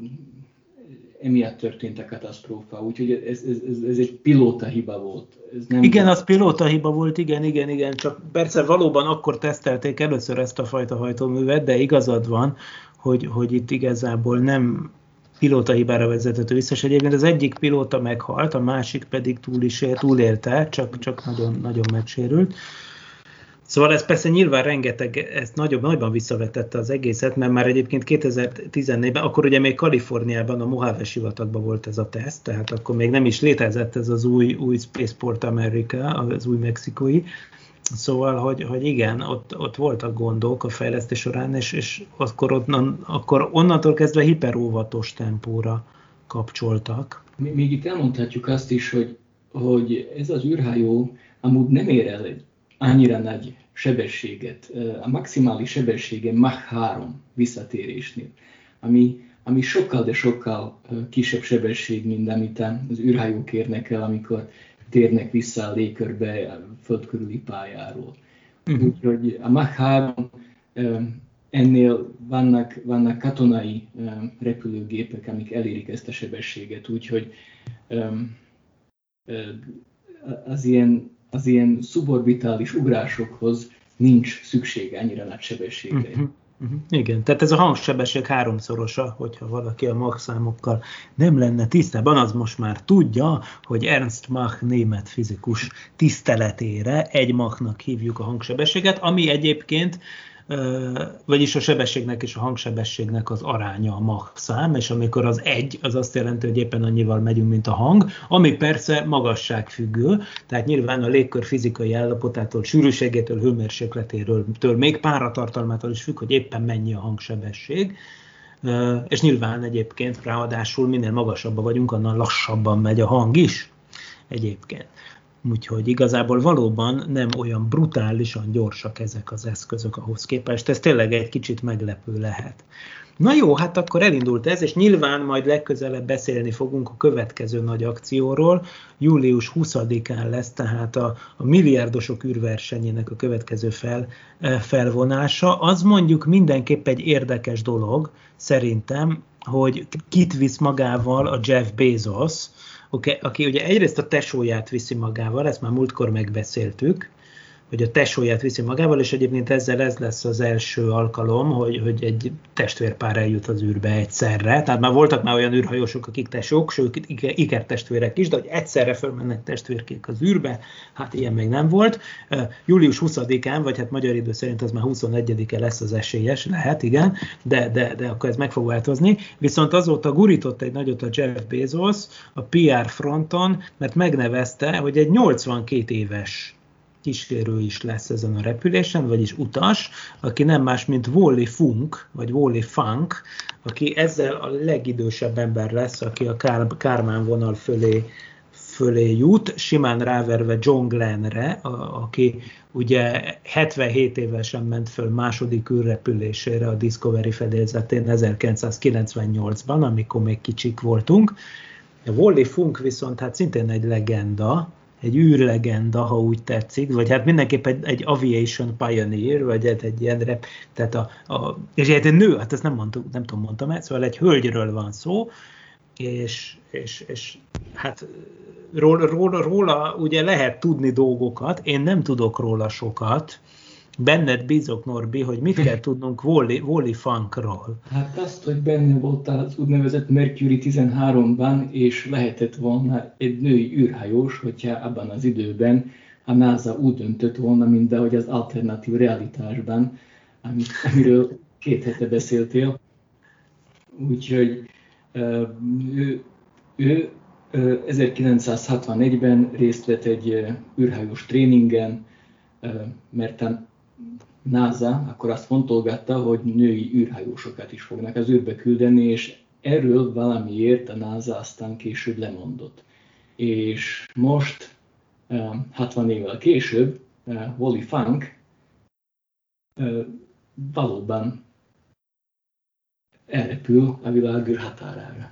emiatt történt a katasztrófa. Úgyhogy ez, ez, ez, ez egy pilóta hiba volt. Ez nem igen, volt. az pilóta hiba volt, igen, igen, igen. Csak persze valóban akkor tesztelték először ezt a fajta hajtóművet, de igazad van, hogy, hogy itt igazából nem pilóta hibára vezethető vissza, és egyébként az egyik pilóta meghalt, a másik pedig túl is él, túlélte, csak, csak nagyon, nagyon megsérült. Szóval ez persze nyilván rengeteg, ezt nagyobb, nagyban visszavetette az egészet, mert már egyébként 2014-ben, akkor ugye még Kaliforniában, a Mojave sivatagban volt ez a teszt, tehát akkor még nem is létezett ez az új, új Spaceport America, az új mexikói, Szóval, hogy, hogy igen, ott, ott voltak gondok a fejlesztés során, és, és akkor, onnan, akkor onnantól kezdve hiperóvatos tempóra kapcsoltak. Még itt elmondhatjuk azt is, hogy, hogy ez az űrhajó amúgy nem ér el egy annyira nagy sebességet, a maximális sebessége Mach 3 visszatérésnél, ami, ami sokkal, de sokkal kisebb sebesség, mint amit az űrhajók érnek el, amikor térnek vissza a légkörbe a föld körüli pályáról. Uh-huh. Úgyhogy a Mach 3 ennél vannak, vannak katonai repülőgépek, amik elérik ezt a sebességet, úgyhogy az ilyen az ilyen suborbitális ugrásokhoz nincs szükség ennyire nagy sebességre. Uh-huh. Uh-huh. Igen, tehát ez a hangsebesség háromszorosa, hogyha valaki a Mach számokkal nem lenne tisztában, az most már tudja, hogy Ernst Mach német fizikus tiszteletére egy Machnak hívjuk a hangsebességet, ami egyébként vagyis a sebességnek és a hangsebességnek az aránya a Mach szám, és amikor az egy, az azt jelenti, hogy éppen annyival megyünk, mint a hang, ami persze magasságfüggő, tehát nyilván a légkör fizikai állapotától, sűrűségétől, hőmérsékletéről, től, még páratartalmától is függ, hogy éppen mennyi a hangsebesség. És nyilván egyébként ráadásul minél magasabbban vagyunk, annál lassabban megy a hang is egyébként. Úgyhogy igazából valóban nem olyan brutálisan gyorsak ezek az eszközök ahhoz képest. Ez tényleg egy kicsit meglepő lehet. Na jó, hát akkor elindult ez, és nyilván majd legközelebb beszélni fogunk a következő nagy akcióról. Július 20-án lesz tehát a, a milliárdosok űrversenyének a következő fel, e, felvonása. Az mondjuk mindenképp egy érdekes dolog, szerintem, hogy kit visz magával a Jeff Bezos, aki ugye egyrészt a tesóját viszi magával, ezt már múltkor megbeszéltük, hogy a tesóját viszi magával, és egyébként ezzel ez lesz az első alkalom, hogy, hogy egy testvérpár eljut az űrbe egyszerre. Tehát már voltak már olyan űrhajósok, akik tesók, sőt ikertestvérek is, de hogy egyszerre fölmennek testvérkék az űrbe, hát ilyen még nem volt. Július 20-án, vagy hát magyar idő szerint az már 21-e lesz az esélyes, lehet, igen, de, de, de akkor ez meg fog változni. Viszont azóta gurított egy nagyot a Jeff Bezos a PR fronton, mert megnevezte, hogy egy 82 éves kísérő is lesz ezen a repülésen, vagyis utas, aki nem más, mint Wally Funk, vagy Wally Funk, aki ezzel a legidősebb ember lesz, aki a Kármán vonal fölé fölé jut, simán ráverve John Glennre, a, aki ugye 77 évesen ment föl második űrrepülésére a Discovery fedélzetén 1998-ban, amikor még kicsik voltunk. A Wally Funk viszont hát szintén egy legenda, egy űrlegenda, ha úgy tetszik, vagy hát mindenképp egy, egy aviation pioneer, vagy egy, egy ilyen rep, tehát a, a, és egy nő, hát ezt nem, mondtuk, nem tudom, mondtam el, szóval egy hölgyről van szó, és, és, és hát róla, róla, róla ugye lehet tudni dolgokat, én nem tudok róla sokat, benned bízok, Norbi, hogy mit kell tudnunk Wally, Wally Funkról. Hát azt, hogy benne voltál az úgynevezett Mercury 13-ban, és lehetett volna egy női űrhajós, hogyha abban az időben a NASA úgy döntött volna, mint ahogy az alternatív realitásban, amiről két hete beszéltél. Úgyhogy ő, ő 1961-ben részt vett egy űrhajós tréningen, mert NASA akkor azt fontolgatta, hogy női űrhajósokat is fognak az űrbe küldeni, és erről valamiért a NASA aztán később lemondott. És most, 60 évvel később, Wally Funk valóban elrepül a világ űrhatárára.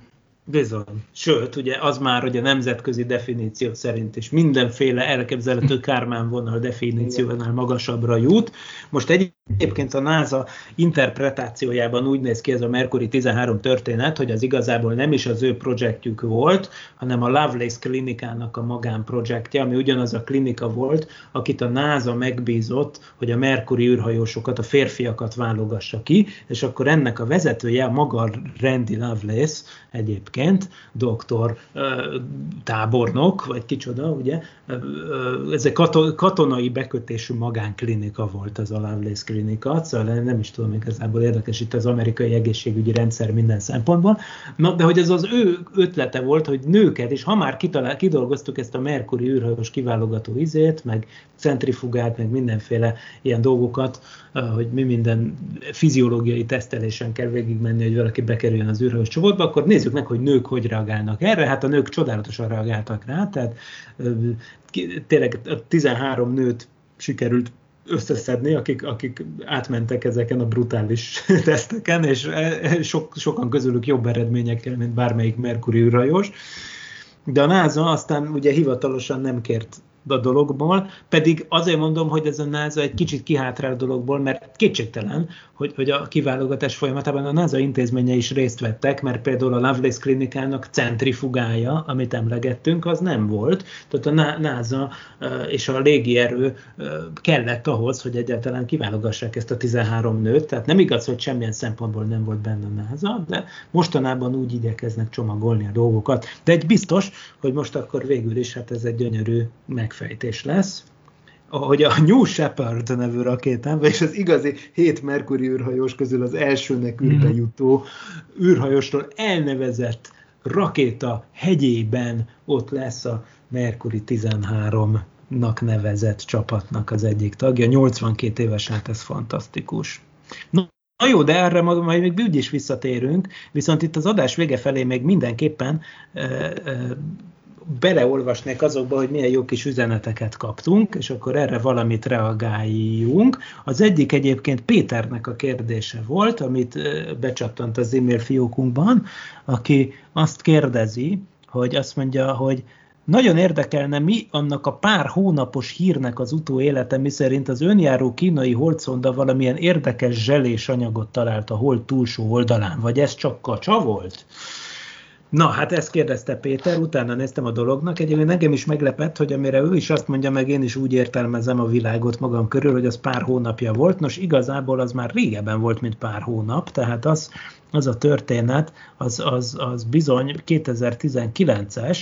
Bizony. Sőt, ugye az már, hogy nemzetközi definíció szerint is mindenféle elképzelhető kármán vonal definíciónál magasabbra jut. Most egyébként a NASA interpretációjában úgy néz ki ez a Mercury 13 történet, hogy az igazából nem is az ő projektjük volt, hanem a Lovelace klinikának a magánprojektje, ami ugyanaz a klinika volt, akit a NASA megbízott, hogy a Mercury űrhajósokat, a férfiakat válogassa ki, és akkor ennek a vezetője, a maga Randy Lovelace egyébként, doktor, tábornok, vagy kicsoda, ugye, ez egy katonai bekötésű magánklinika volt az a Lovelace klinika, szóval nem is tudom igazából érdekes itt az amerikai egészségügyi rendszer minden szempontból, Na, de hogy ez az ő ötlete volt, hogy nőket, és ha már kitalál, kidolgoztuk ezt a Mercury űrhajós kiválogató izét, meg centrifugát, meg mindenféle ilyen dolgokat, hogy mi minden fiziológiai tesztelésen kell végigmenni, hogy valaki bekerüljön az űrhajós csoportba, akkor nézzük meg, hogy nők hogy reagálnak erre. Hát a nők csodálatosan reagáltak rá, tehát tényleg 13 nőt sikerült összeszedni, akik, akik átmentek ezeken a brutális teszteken, és e, sok, sokan közülük jobb eredményekkel, mint bármelyik Mercury űrhajós. De a NASA aztán ugye hivatalosan nem kért a dologból, pedig azért mondom, hogy ez a NASA egy kicsit kihátrál a dologból, mert kétségtelen, hogy, hogy a kiválogatás folyamatában a NASA intézménye is részt vettek, mert például a Lovelace klinikának centrifugája, amit emlegettünk, az nem volt. Tehát a NASA és a légierő kellett ahhoz, hogy egyáltalán kiválogassák ezt a 13 nőt, tehát nem igaz, hogy semmilyen szempontból nem volt benne a NASA, de mostanában úgy igyekeznek csomagolni a dolgokat. De egy biztos, hogy most akkor végül is hát ez egy gyönyörű megfejtés lesz, hogy a New Shepard nevű rakétán, és az igazi hét Mercury űrhajós közül az elsőnek űrbe mhm. jutó űrhajósról elnevezett rakéta hegyében ott lesz a Mercury 13-nak nevezett csapatnak az egyik tagja. 82 éves, hát ez fantasztikus. Na, Na jó, de erre majd még úgy is visszatérünk, viszont itt az adás vége felé még mindenképpen e, e, beleolvasnék azokba, hogy milyen jó kis üzeneteket kaptunk, és akkor erre valamit reagáljunk. Az egyik egyébként Péternek a kérdése volt, amit becsattant az e-mail fiókunkban, aki azt kérdezi, hogy azt mondja, hogy nagyon érdekelne, mi annak a pár hónapos hírnek az utóélete, miszerint az önjáró kínai holdszonda valamilyen érdekes zselés anyagot talált a hold túlsó oldalán, vagy ez csak kacsa volt? Na, hát ezt kérdezte Péter, utána néztem a dolognak. Egyébként engem is meglepett, hogy amire ő is azt mondja, meg én is úgy értelmezem a világot magam körül, hogy az pár hónapja volt. Nos, igazából az már régebben volt, mint pár hónap, tehát az, az a történet, az, az, az bizony 2019-es,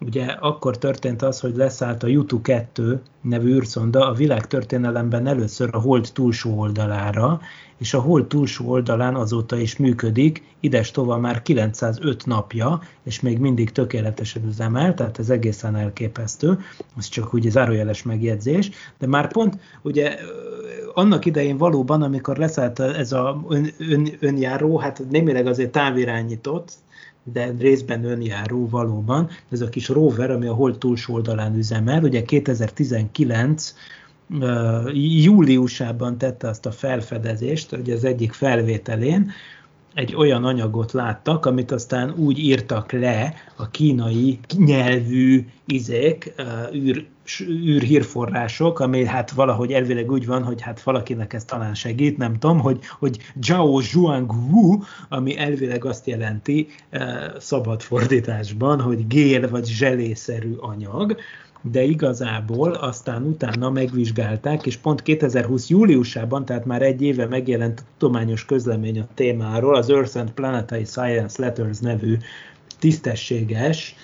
Ugye akkor történt az, hogy leszállt a Yutu 2 nevű űrszonda a világtörténelemben először a hold túlsó oldalára, és a hold túlsó oldalán azóta is működik, ides tova már 905 napja, és még mindig tökéletesen üzemel, tehát ez egészen elképesztő, ez csak úgy zárójeles megjegyzés, de már pont ugye annak idején valóban, amikor leszállt ez a ön, ön, önjáró, hát némileg azért távirányított, de részben önjáró valóban. Ez a kis rover, ami a hold túlsó oldalán üzemel, ugye 2019 júliusában tette azt a felfedezést, hogy az egyik felvételén, egy olyan anyagot láttak, amit aztán úgy írtak le a kínai nyelvű izék, űr, űrhírforrások, ami hát valahogy elvileg úgy van, hogy hát valakinek ez talán segít, nem tudom, hogy, hogy Zhao Zhuang Wu, ami elvileg azt jelenti szabad fordításban, hogy gél vagy zselészerű anyag, de igazából aztán utána megvizsgálták, és pont 2020 júliusában, tehát már egy éve megjelent tudományos közlemény a témáról, az Earth and Planetary Science Letters nevű tisztességes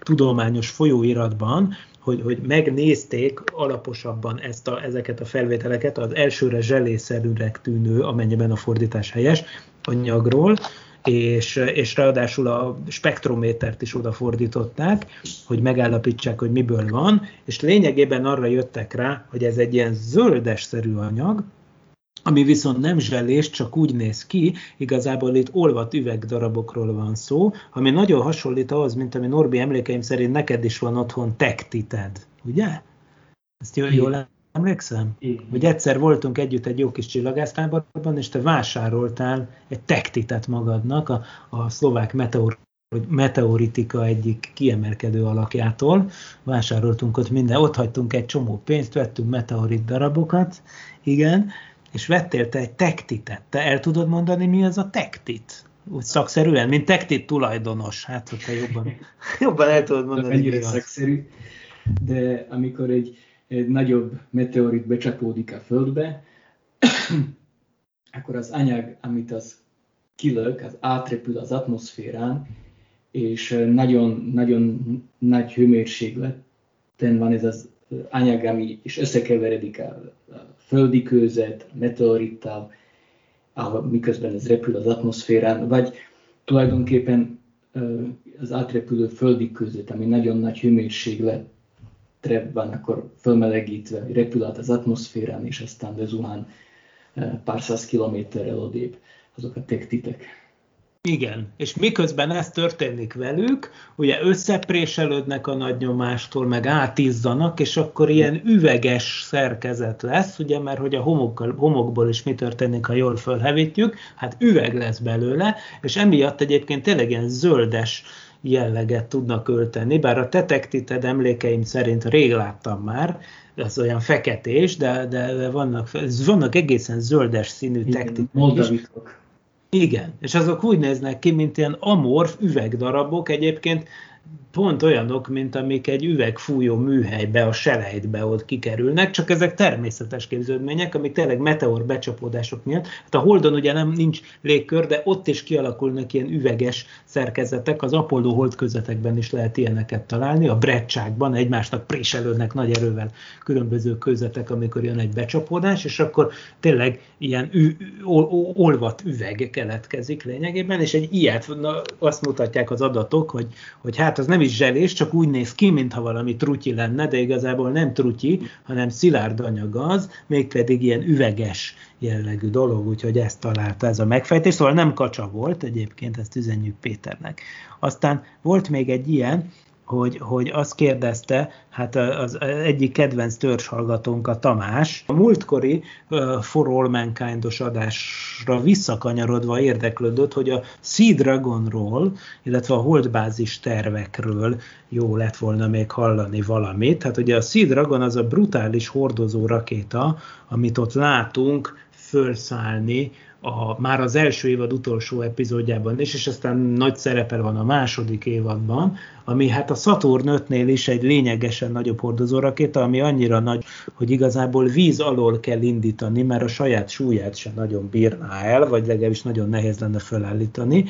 tudományos folyóiratban, hogy, hogy megnézték alaposabban ezt a, ezeket a felvételeket az elsőre zselészerűnek tűnő, amennyiben a fordítás helyes, anyagról, és, és ráadásul a spektrométert is odafordították, hogy megállapítsák, hogy miből van, és lényegében arra jöttek rá, hogy ez egy ilyen zöldes-szerű anyag, ami viszont nem zselés, csak úgy néz ki, igazából itt olvat üvegdarabokról van szó, ami nagyon hasonlít ahhoz, mint ami Norbi emlékeim szerint neked is van otthon tektited, ugye? Ezt jól, jól emlékszem? Igen. Hogy egyszer voltunk együtt egy jó kis csillagásztáborban, és te vásároltál egy tektitet magadnak a, a szlovák meteor meteoritika egyik kiemelkedő alakjától. Vásároltunk ott minden, ott hagytunk egy csomó pénzt, vettünk meteorit darabokat, igen, és vettél te egy tektitet. Te el tudod mondani, mi az a tektit? Úgy szakszerűen, mint tektit tulajdonos. Hát, hogyha jobban, jobban el tudod mondani. Ennyire szakszerű, de amikor egy egy nagyobb meteorit becsapódik a Földbe, akkor az anyag, amit az kilök, az átrepül az atmoszférán, és nagyon, nagyon nagy hőmérsékleten van ez az anyag, ami és összekeveredik a, földi kőzet, a meteorittal, miközben ez repül az atmoszférán, vagy tulajdonképpen az átrepülő földi között, ami nagyon nagy hőmérséklet van akkor fölmelegítve, repül át az atmoszférán, és aztán bezuhán eh, pár száz kilométerrel odébb azok a tektitek. Igen, és miközben ez történik velük, ugye összepréselődnek a nagy nyomástól, meg átizzanak, és akkor ilyen üveges szerkezet lesz, ugye, mert hogy a homokkal, homokból is mi történik, ha jól fölhevítjük, hát üveg lesz belőle, és emiatt egyébként tényleg ilyen zöldes jelleget tudnak ölteni, bár a tetektited emlékeim szerint rég láttam már, ez olyan feketés, de, de vannak, vannak egészen zöldes színű tektitek. Igen, és azok úgy néznek ki, mint ilyen amorf üvegdarabok, egyébként pont olyanok, mint amik egy üvegfújó műhelybe, a selejtbe ott kikerülnek, csak ezek természetes képződmények, amik tényleg meteor becsapódások miatt. Hát a Holdon ugye nem nincs légkör, de ott is kialakulnak ilyen üveges szerkezetek, az Apollo hold közetekben is lehet ilyeneket találni, a brecsákban egymásnak préselődnek nagy erővel különböző közetek, amikor jön egy becsapódás, és akkor tényleg ilyen ü- olvat üveg keletkezik lényegében, és egy ilyet, na, azt mutatják az adatok, hogy, hogy hát az nem is zselés, csak úgy néz ki, mintha valami trutyi lenne, de igazából nem trutyi, hanem szilárd anyag az, mégpedig ilyen üveges jellegű dolog, úgyhogy ezt találta ez a megfejtés, szóval nem kacsa volt, egyébként ezt üzenjük Péternek. Aztán volt még egy ilyen, hogy, hogy azt kérdezte, hát az egyik kedvenc törzshallgatónk a Tamás, a múltkori uh, For All Mankind-os adásra visszakanyarodva érdeklődött, hogy a Sea Dragonról, illetve a holdbázis tervekről jó lett volna még hallani valamit. Hát ugye a Sea Dragon az a brutális hordozó rakéta, amit ott látunk fölszállni a, már az első évad utolsó epizódjában is, és aztán nagy szerepel van a második évadban, ami hát a Saturn 5-nél is egy lényegesen nagyobb hordozórakéta, ami annyira nagy, hogy igazából víz alól kell indítani, mert a saját súlyát sem nagyon bírná el, vagy legalábbis nagyon nehéz lenne felállítani.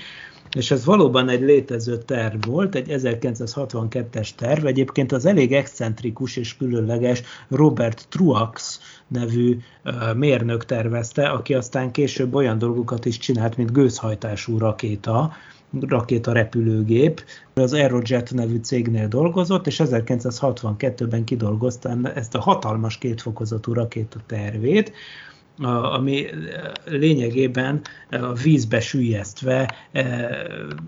És ez valóban egy létező terv volt, egy 1962-es terv, egyébként az elég excentrikus és különleges Robert Truax nevű mérnök tervezte, aki aztán később olyan dolgokat is csinált, mint gőzhajtású rakéta, rakéta repülőgép. Az Aerojet nevű cégnél dolgozott, és 1962-ben kidolgozta ezt a hatalmas kétfokozatú rakéta tervét, ami lényegében a vízbe sűjesztve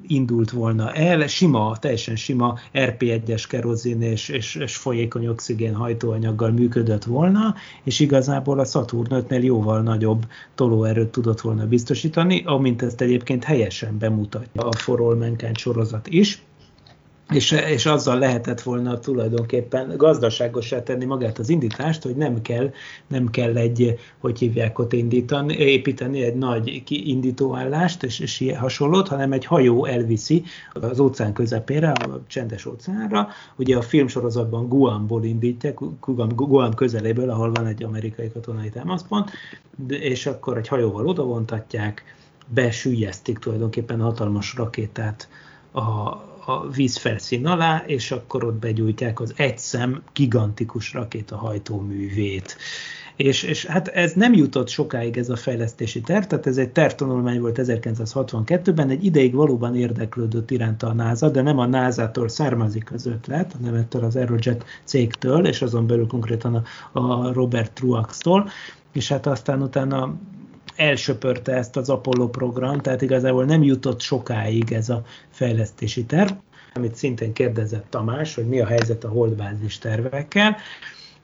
indult volna el. Sima, teljesen sima RP1-es kerozin és, és, és folyékony oxigén hajtóanyaggal működött volna, és igazából a Saturn 5-nél jóval nagyobb tolóerőt tudott volna biztosítani, amint ezt egyébként helyesen bemutatja a For All Mankind sorozat is és, és azzal lehetett volna tulajdonképpen gazdaságosá tenni magát az indítást, hogy nem kell, nem kell egy, hogy hívják ott indítani, építeni egy nagy indítóállást és, és hasonlót, hanem egy hajó elviszi az óceán közepére, a csendes óceánra. Ugye a filmsorozatban Guamból indítják, Guam, Guam közeléből, ahol van egy amerikai katonai támaszpont, és akkor egy hajóval odavontatják, besüllyesztik tulajdonképpen hatalmas rakétát a, a vízfelszín alá, és akkor ott begyújtják az egyszem gigantikus rakétahajtóművét. És, és hát ez nem jutott sokáig ez a fejlesztési terv, tehát ez egy tervtanulmány volt 1962-ben, egy ideig valóban érdeklődött iránta a NASA, de nem a NASA-tól származik az ötlet, hanem ettől az Aerojet cégtől, és azon belül konkrétan a, a Robert Truax-tól, és hát aztán utána elsöpörte ezt az Apollo program, tehát igazából nem jutott sokáig ez a fejlesztési terv, amit szintén kérdezett Tamás, hogy mi a helyzet a holdbázis tervekkel.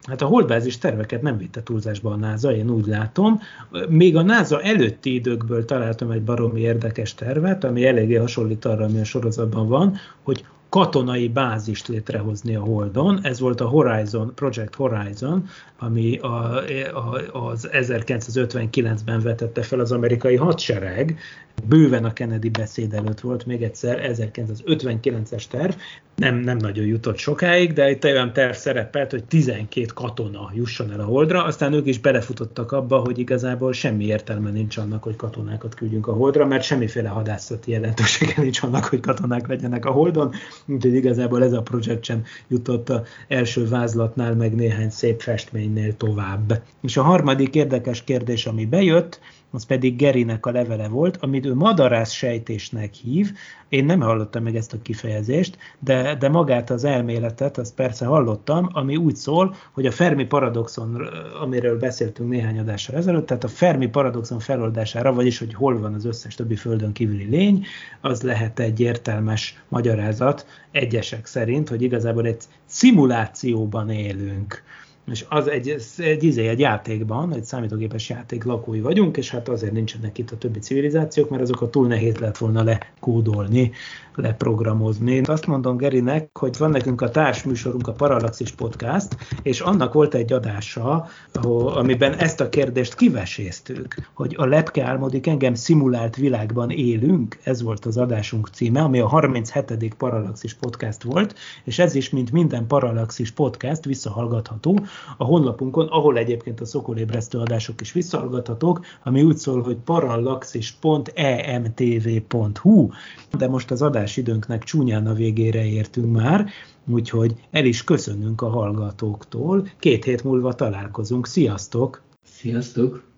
Hát a holdbázis terveket nem vitte túlzásba a NASA, én úgy látom. Még a NASA előtti időkből találtam egy baromi érdekes tervet, ami eléggé hasonlít arra, ami a sorozatban van, hogy katonai bázist létrehozni a Holdon. Ez volt a Horizon, Project Horizon, ami a, a, az 1959-ben vetette fel az amerikai hadsereg, bőven a Kennedy beszéd előtt volt, még egyszer 1959-es terv, nem, nem nagyon jutott sokáig, de itt olyan terv szerepelt, hogy 12 katona jusson el a Holdra, aztán ők is belefutottak abba, hogy igazából semmi értelme nincs annak, hogy katonákat küldjünk a Holdra, mert semmiféle hadászati jelentősége nincs annak, hogy katonák legyenek a Holdon, úgyhogy igazából ez a projekt sem jutott a első vázlatnál, meg néhány szép festménynél tovább. És a harmadik érdekes kérdés, ami bejött, az pedig Gerinek a levele volt, amit ő madarász sejtésnek hív. Én nem hallottam meg ezt a kifejezést, de, de magát az elméletet, azt persze hallottam, ami úgy szól, hogy a Fermi paradoxon, amiről beszéltünk néhány adással ezelőtt, tehát a Fermi paradoxon feloldására, vagyis hogy hol van az összes többi földön kívüli lény, az lehet egy értelmes magyarázat egyesek szerint, hogy igazából egy szimulációban élünk és az egy, egy, izé, egy játékban, egy számítógépes játék lakói vagyunk, és hát azért nincsenek itt a többi civilizációk, mert azokat túl nehéz lett volna lekódolni leprogramozni. Azt mondom Gerinek, hogy van nekünk a társműsorunk, a Parallaxis Podcast, és annak volt egy adása, amiben ezt a kérdést kiveséztük, hogy a lepke álmodik, engem szimulált világban élünk, ez volt az adásunk címe, ami a 37. Parallaxis Podcast volt, és ez is, mint minden Parallaxis Podcast visszahallgatható a honlapunkon, ahol egyébként a szokolébresztő adások is visszahallgathatók, ami úgy szól, hogy parallaxis.emtv.hu, de most az adás időnknek csúnyán a végére értünk már, úgyhogy el is köszönünk a hallgatóktól. Két hét múlva találkozunk. Sziasztok! Sziasztok!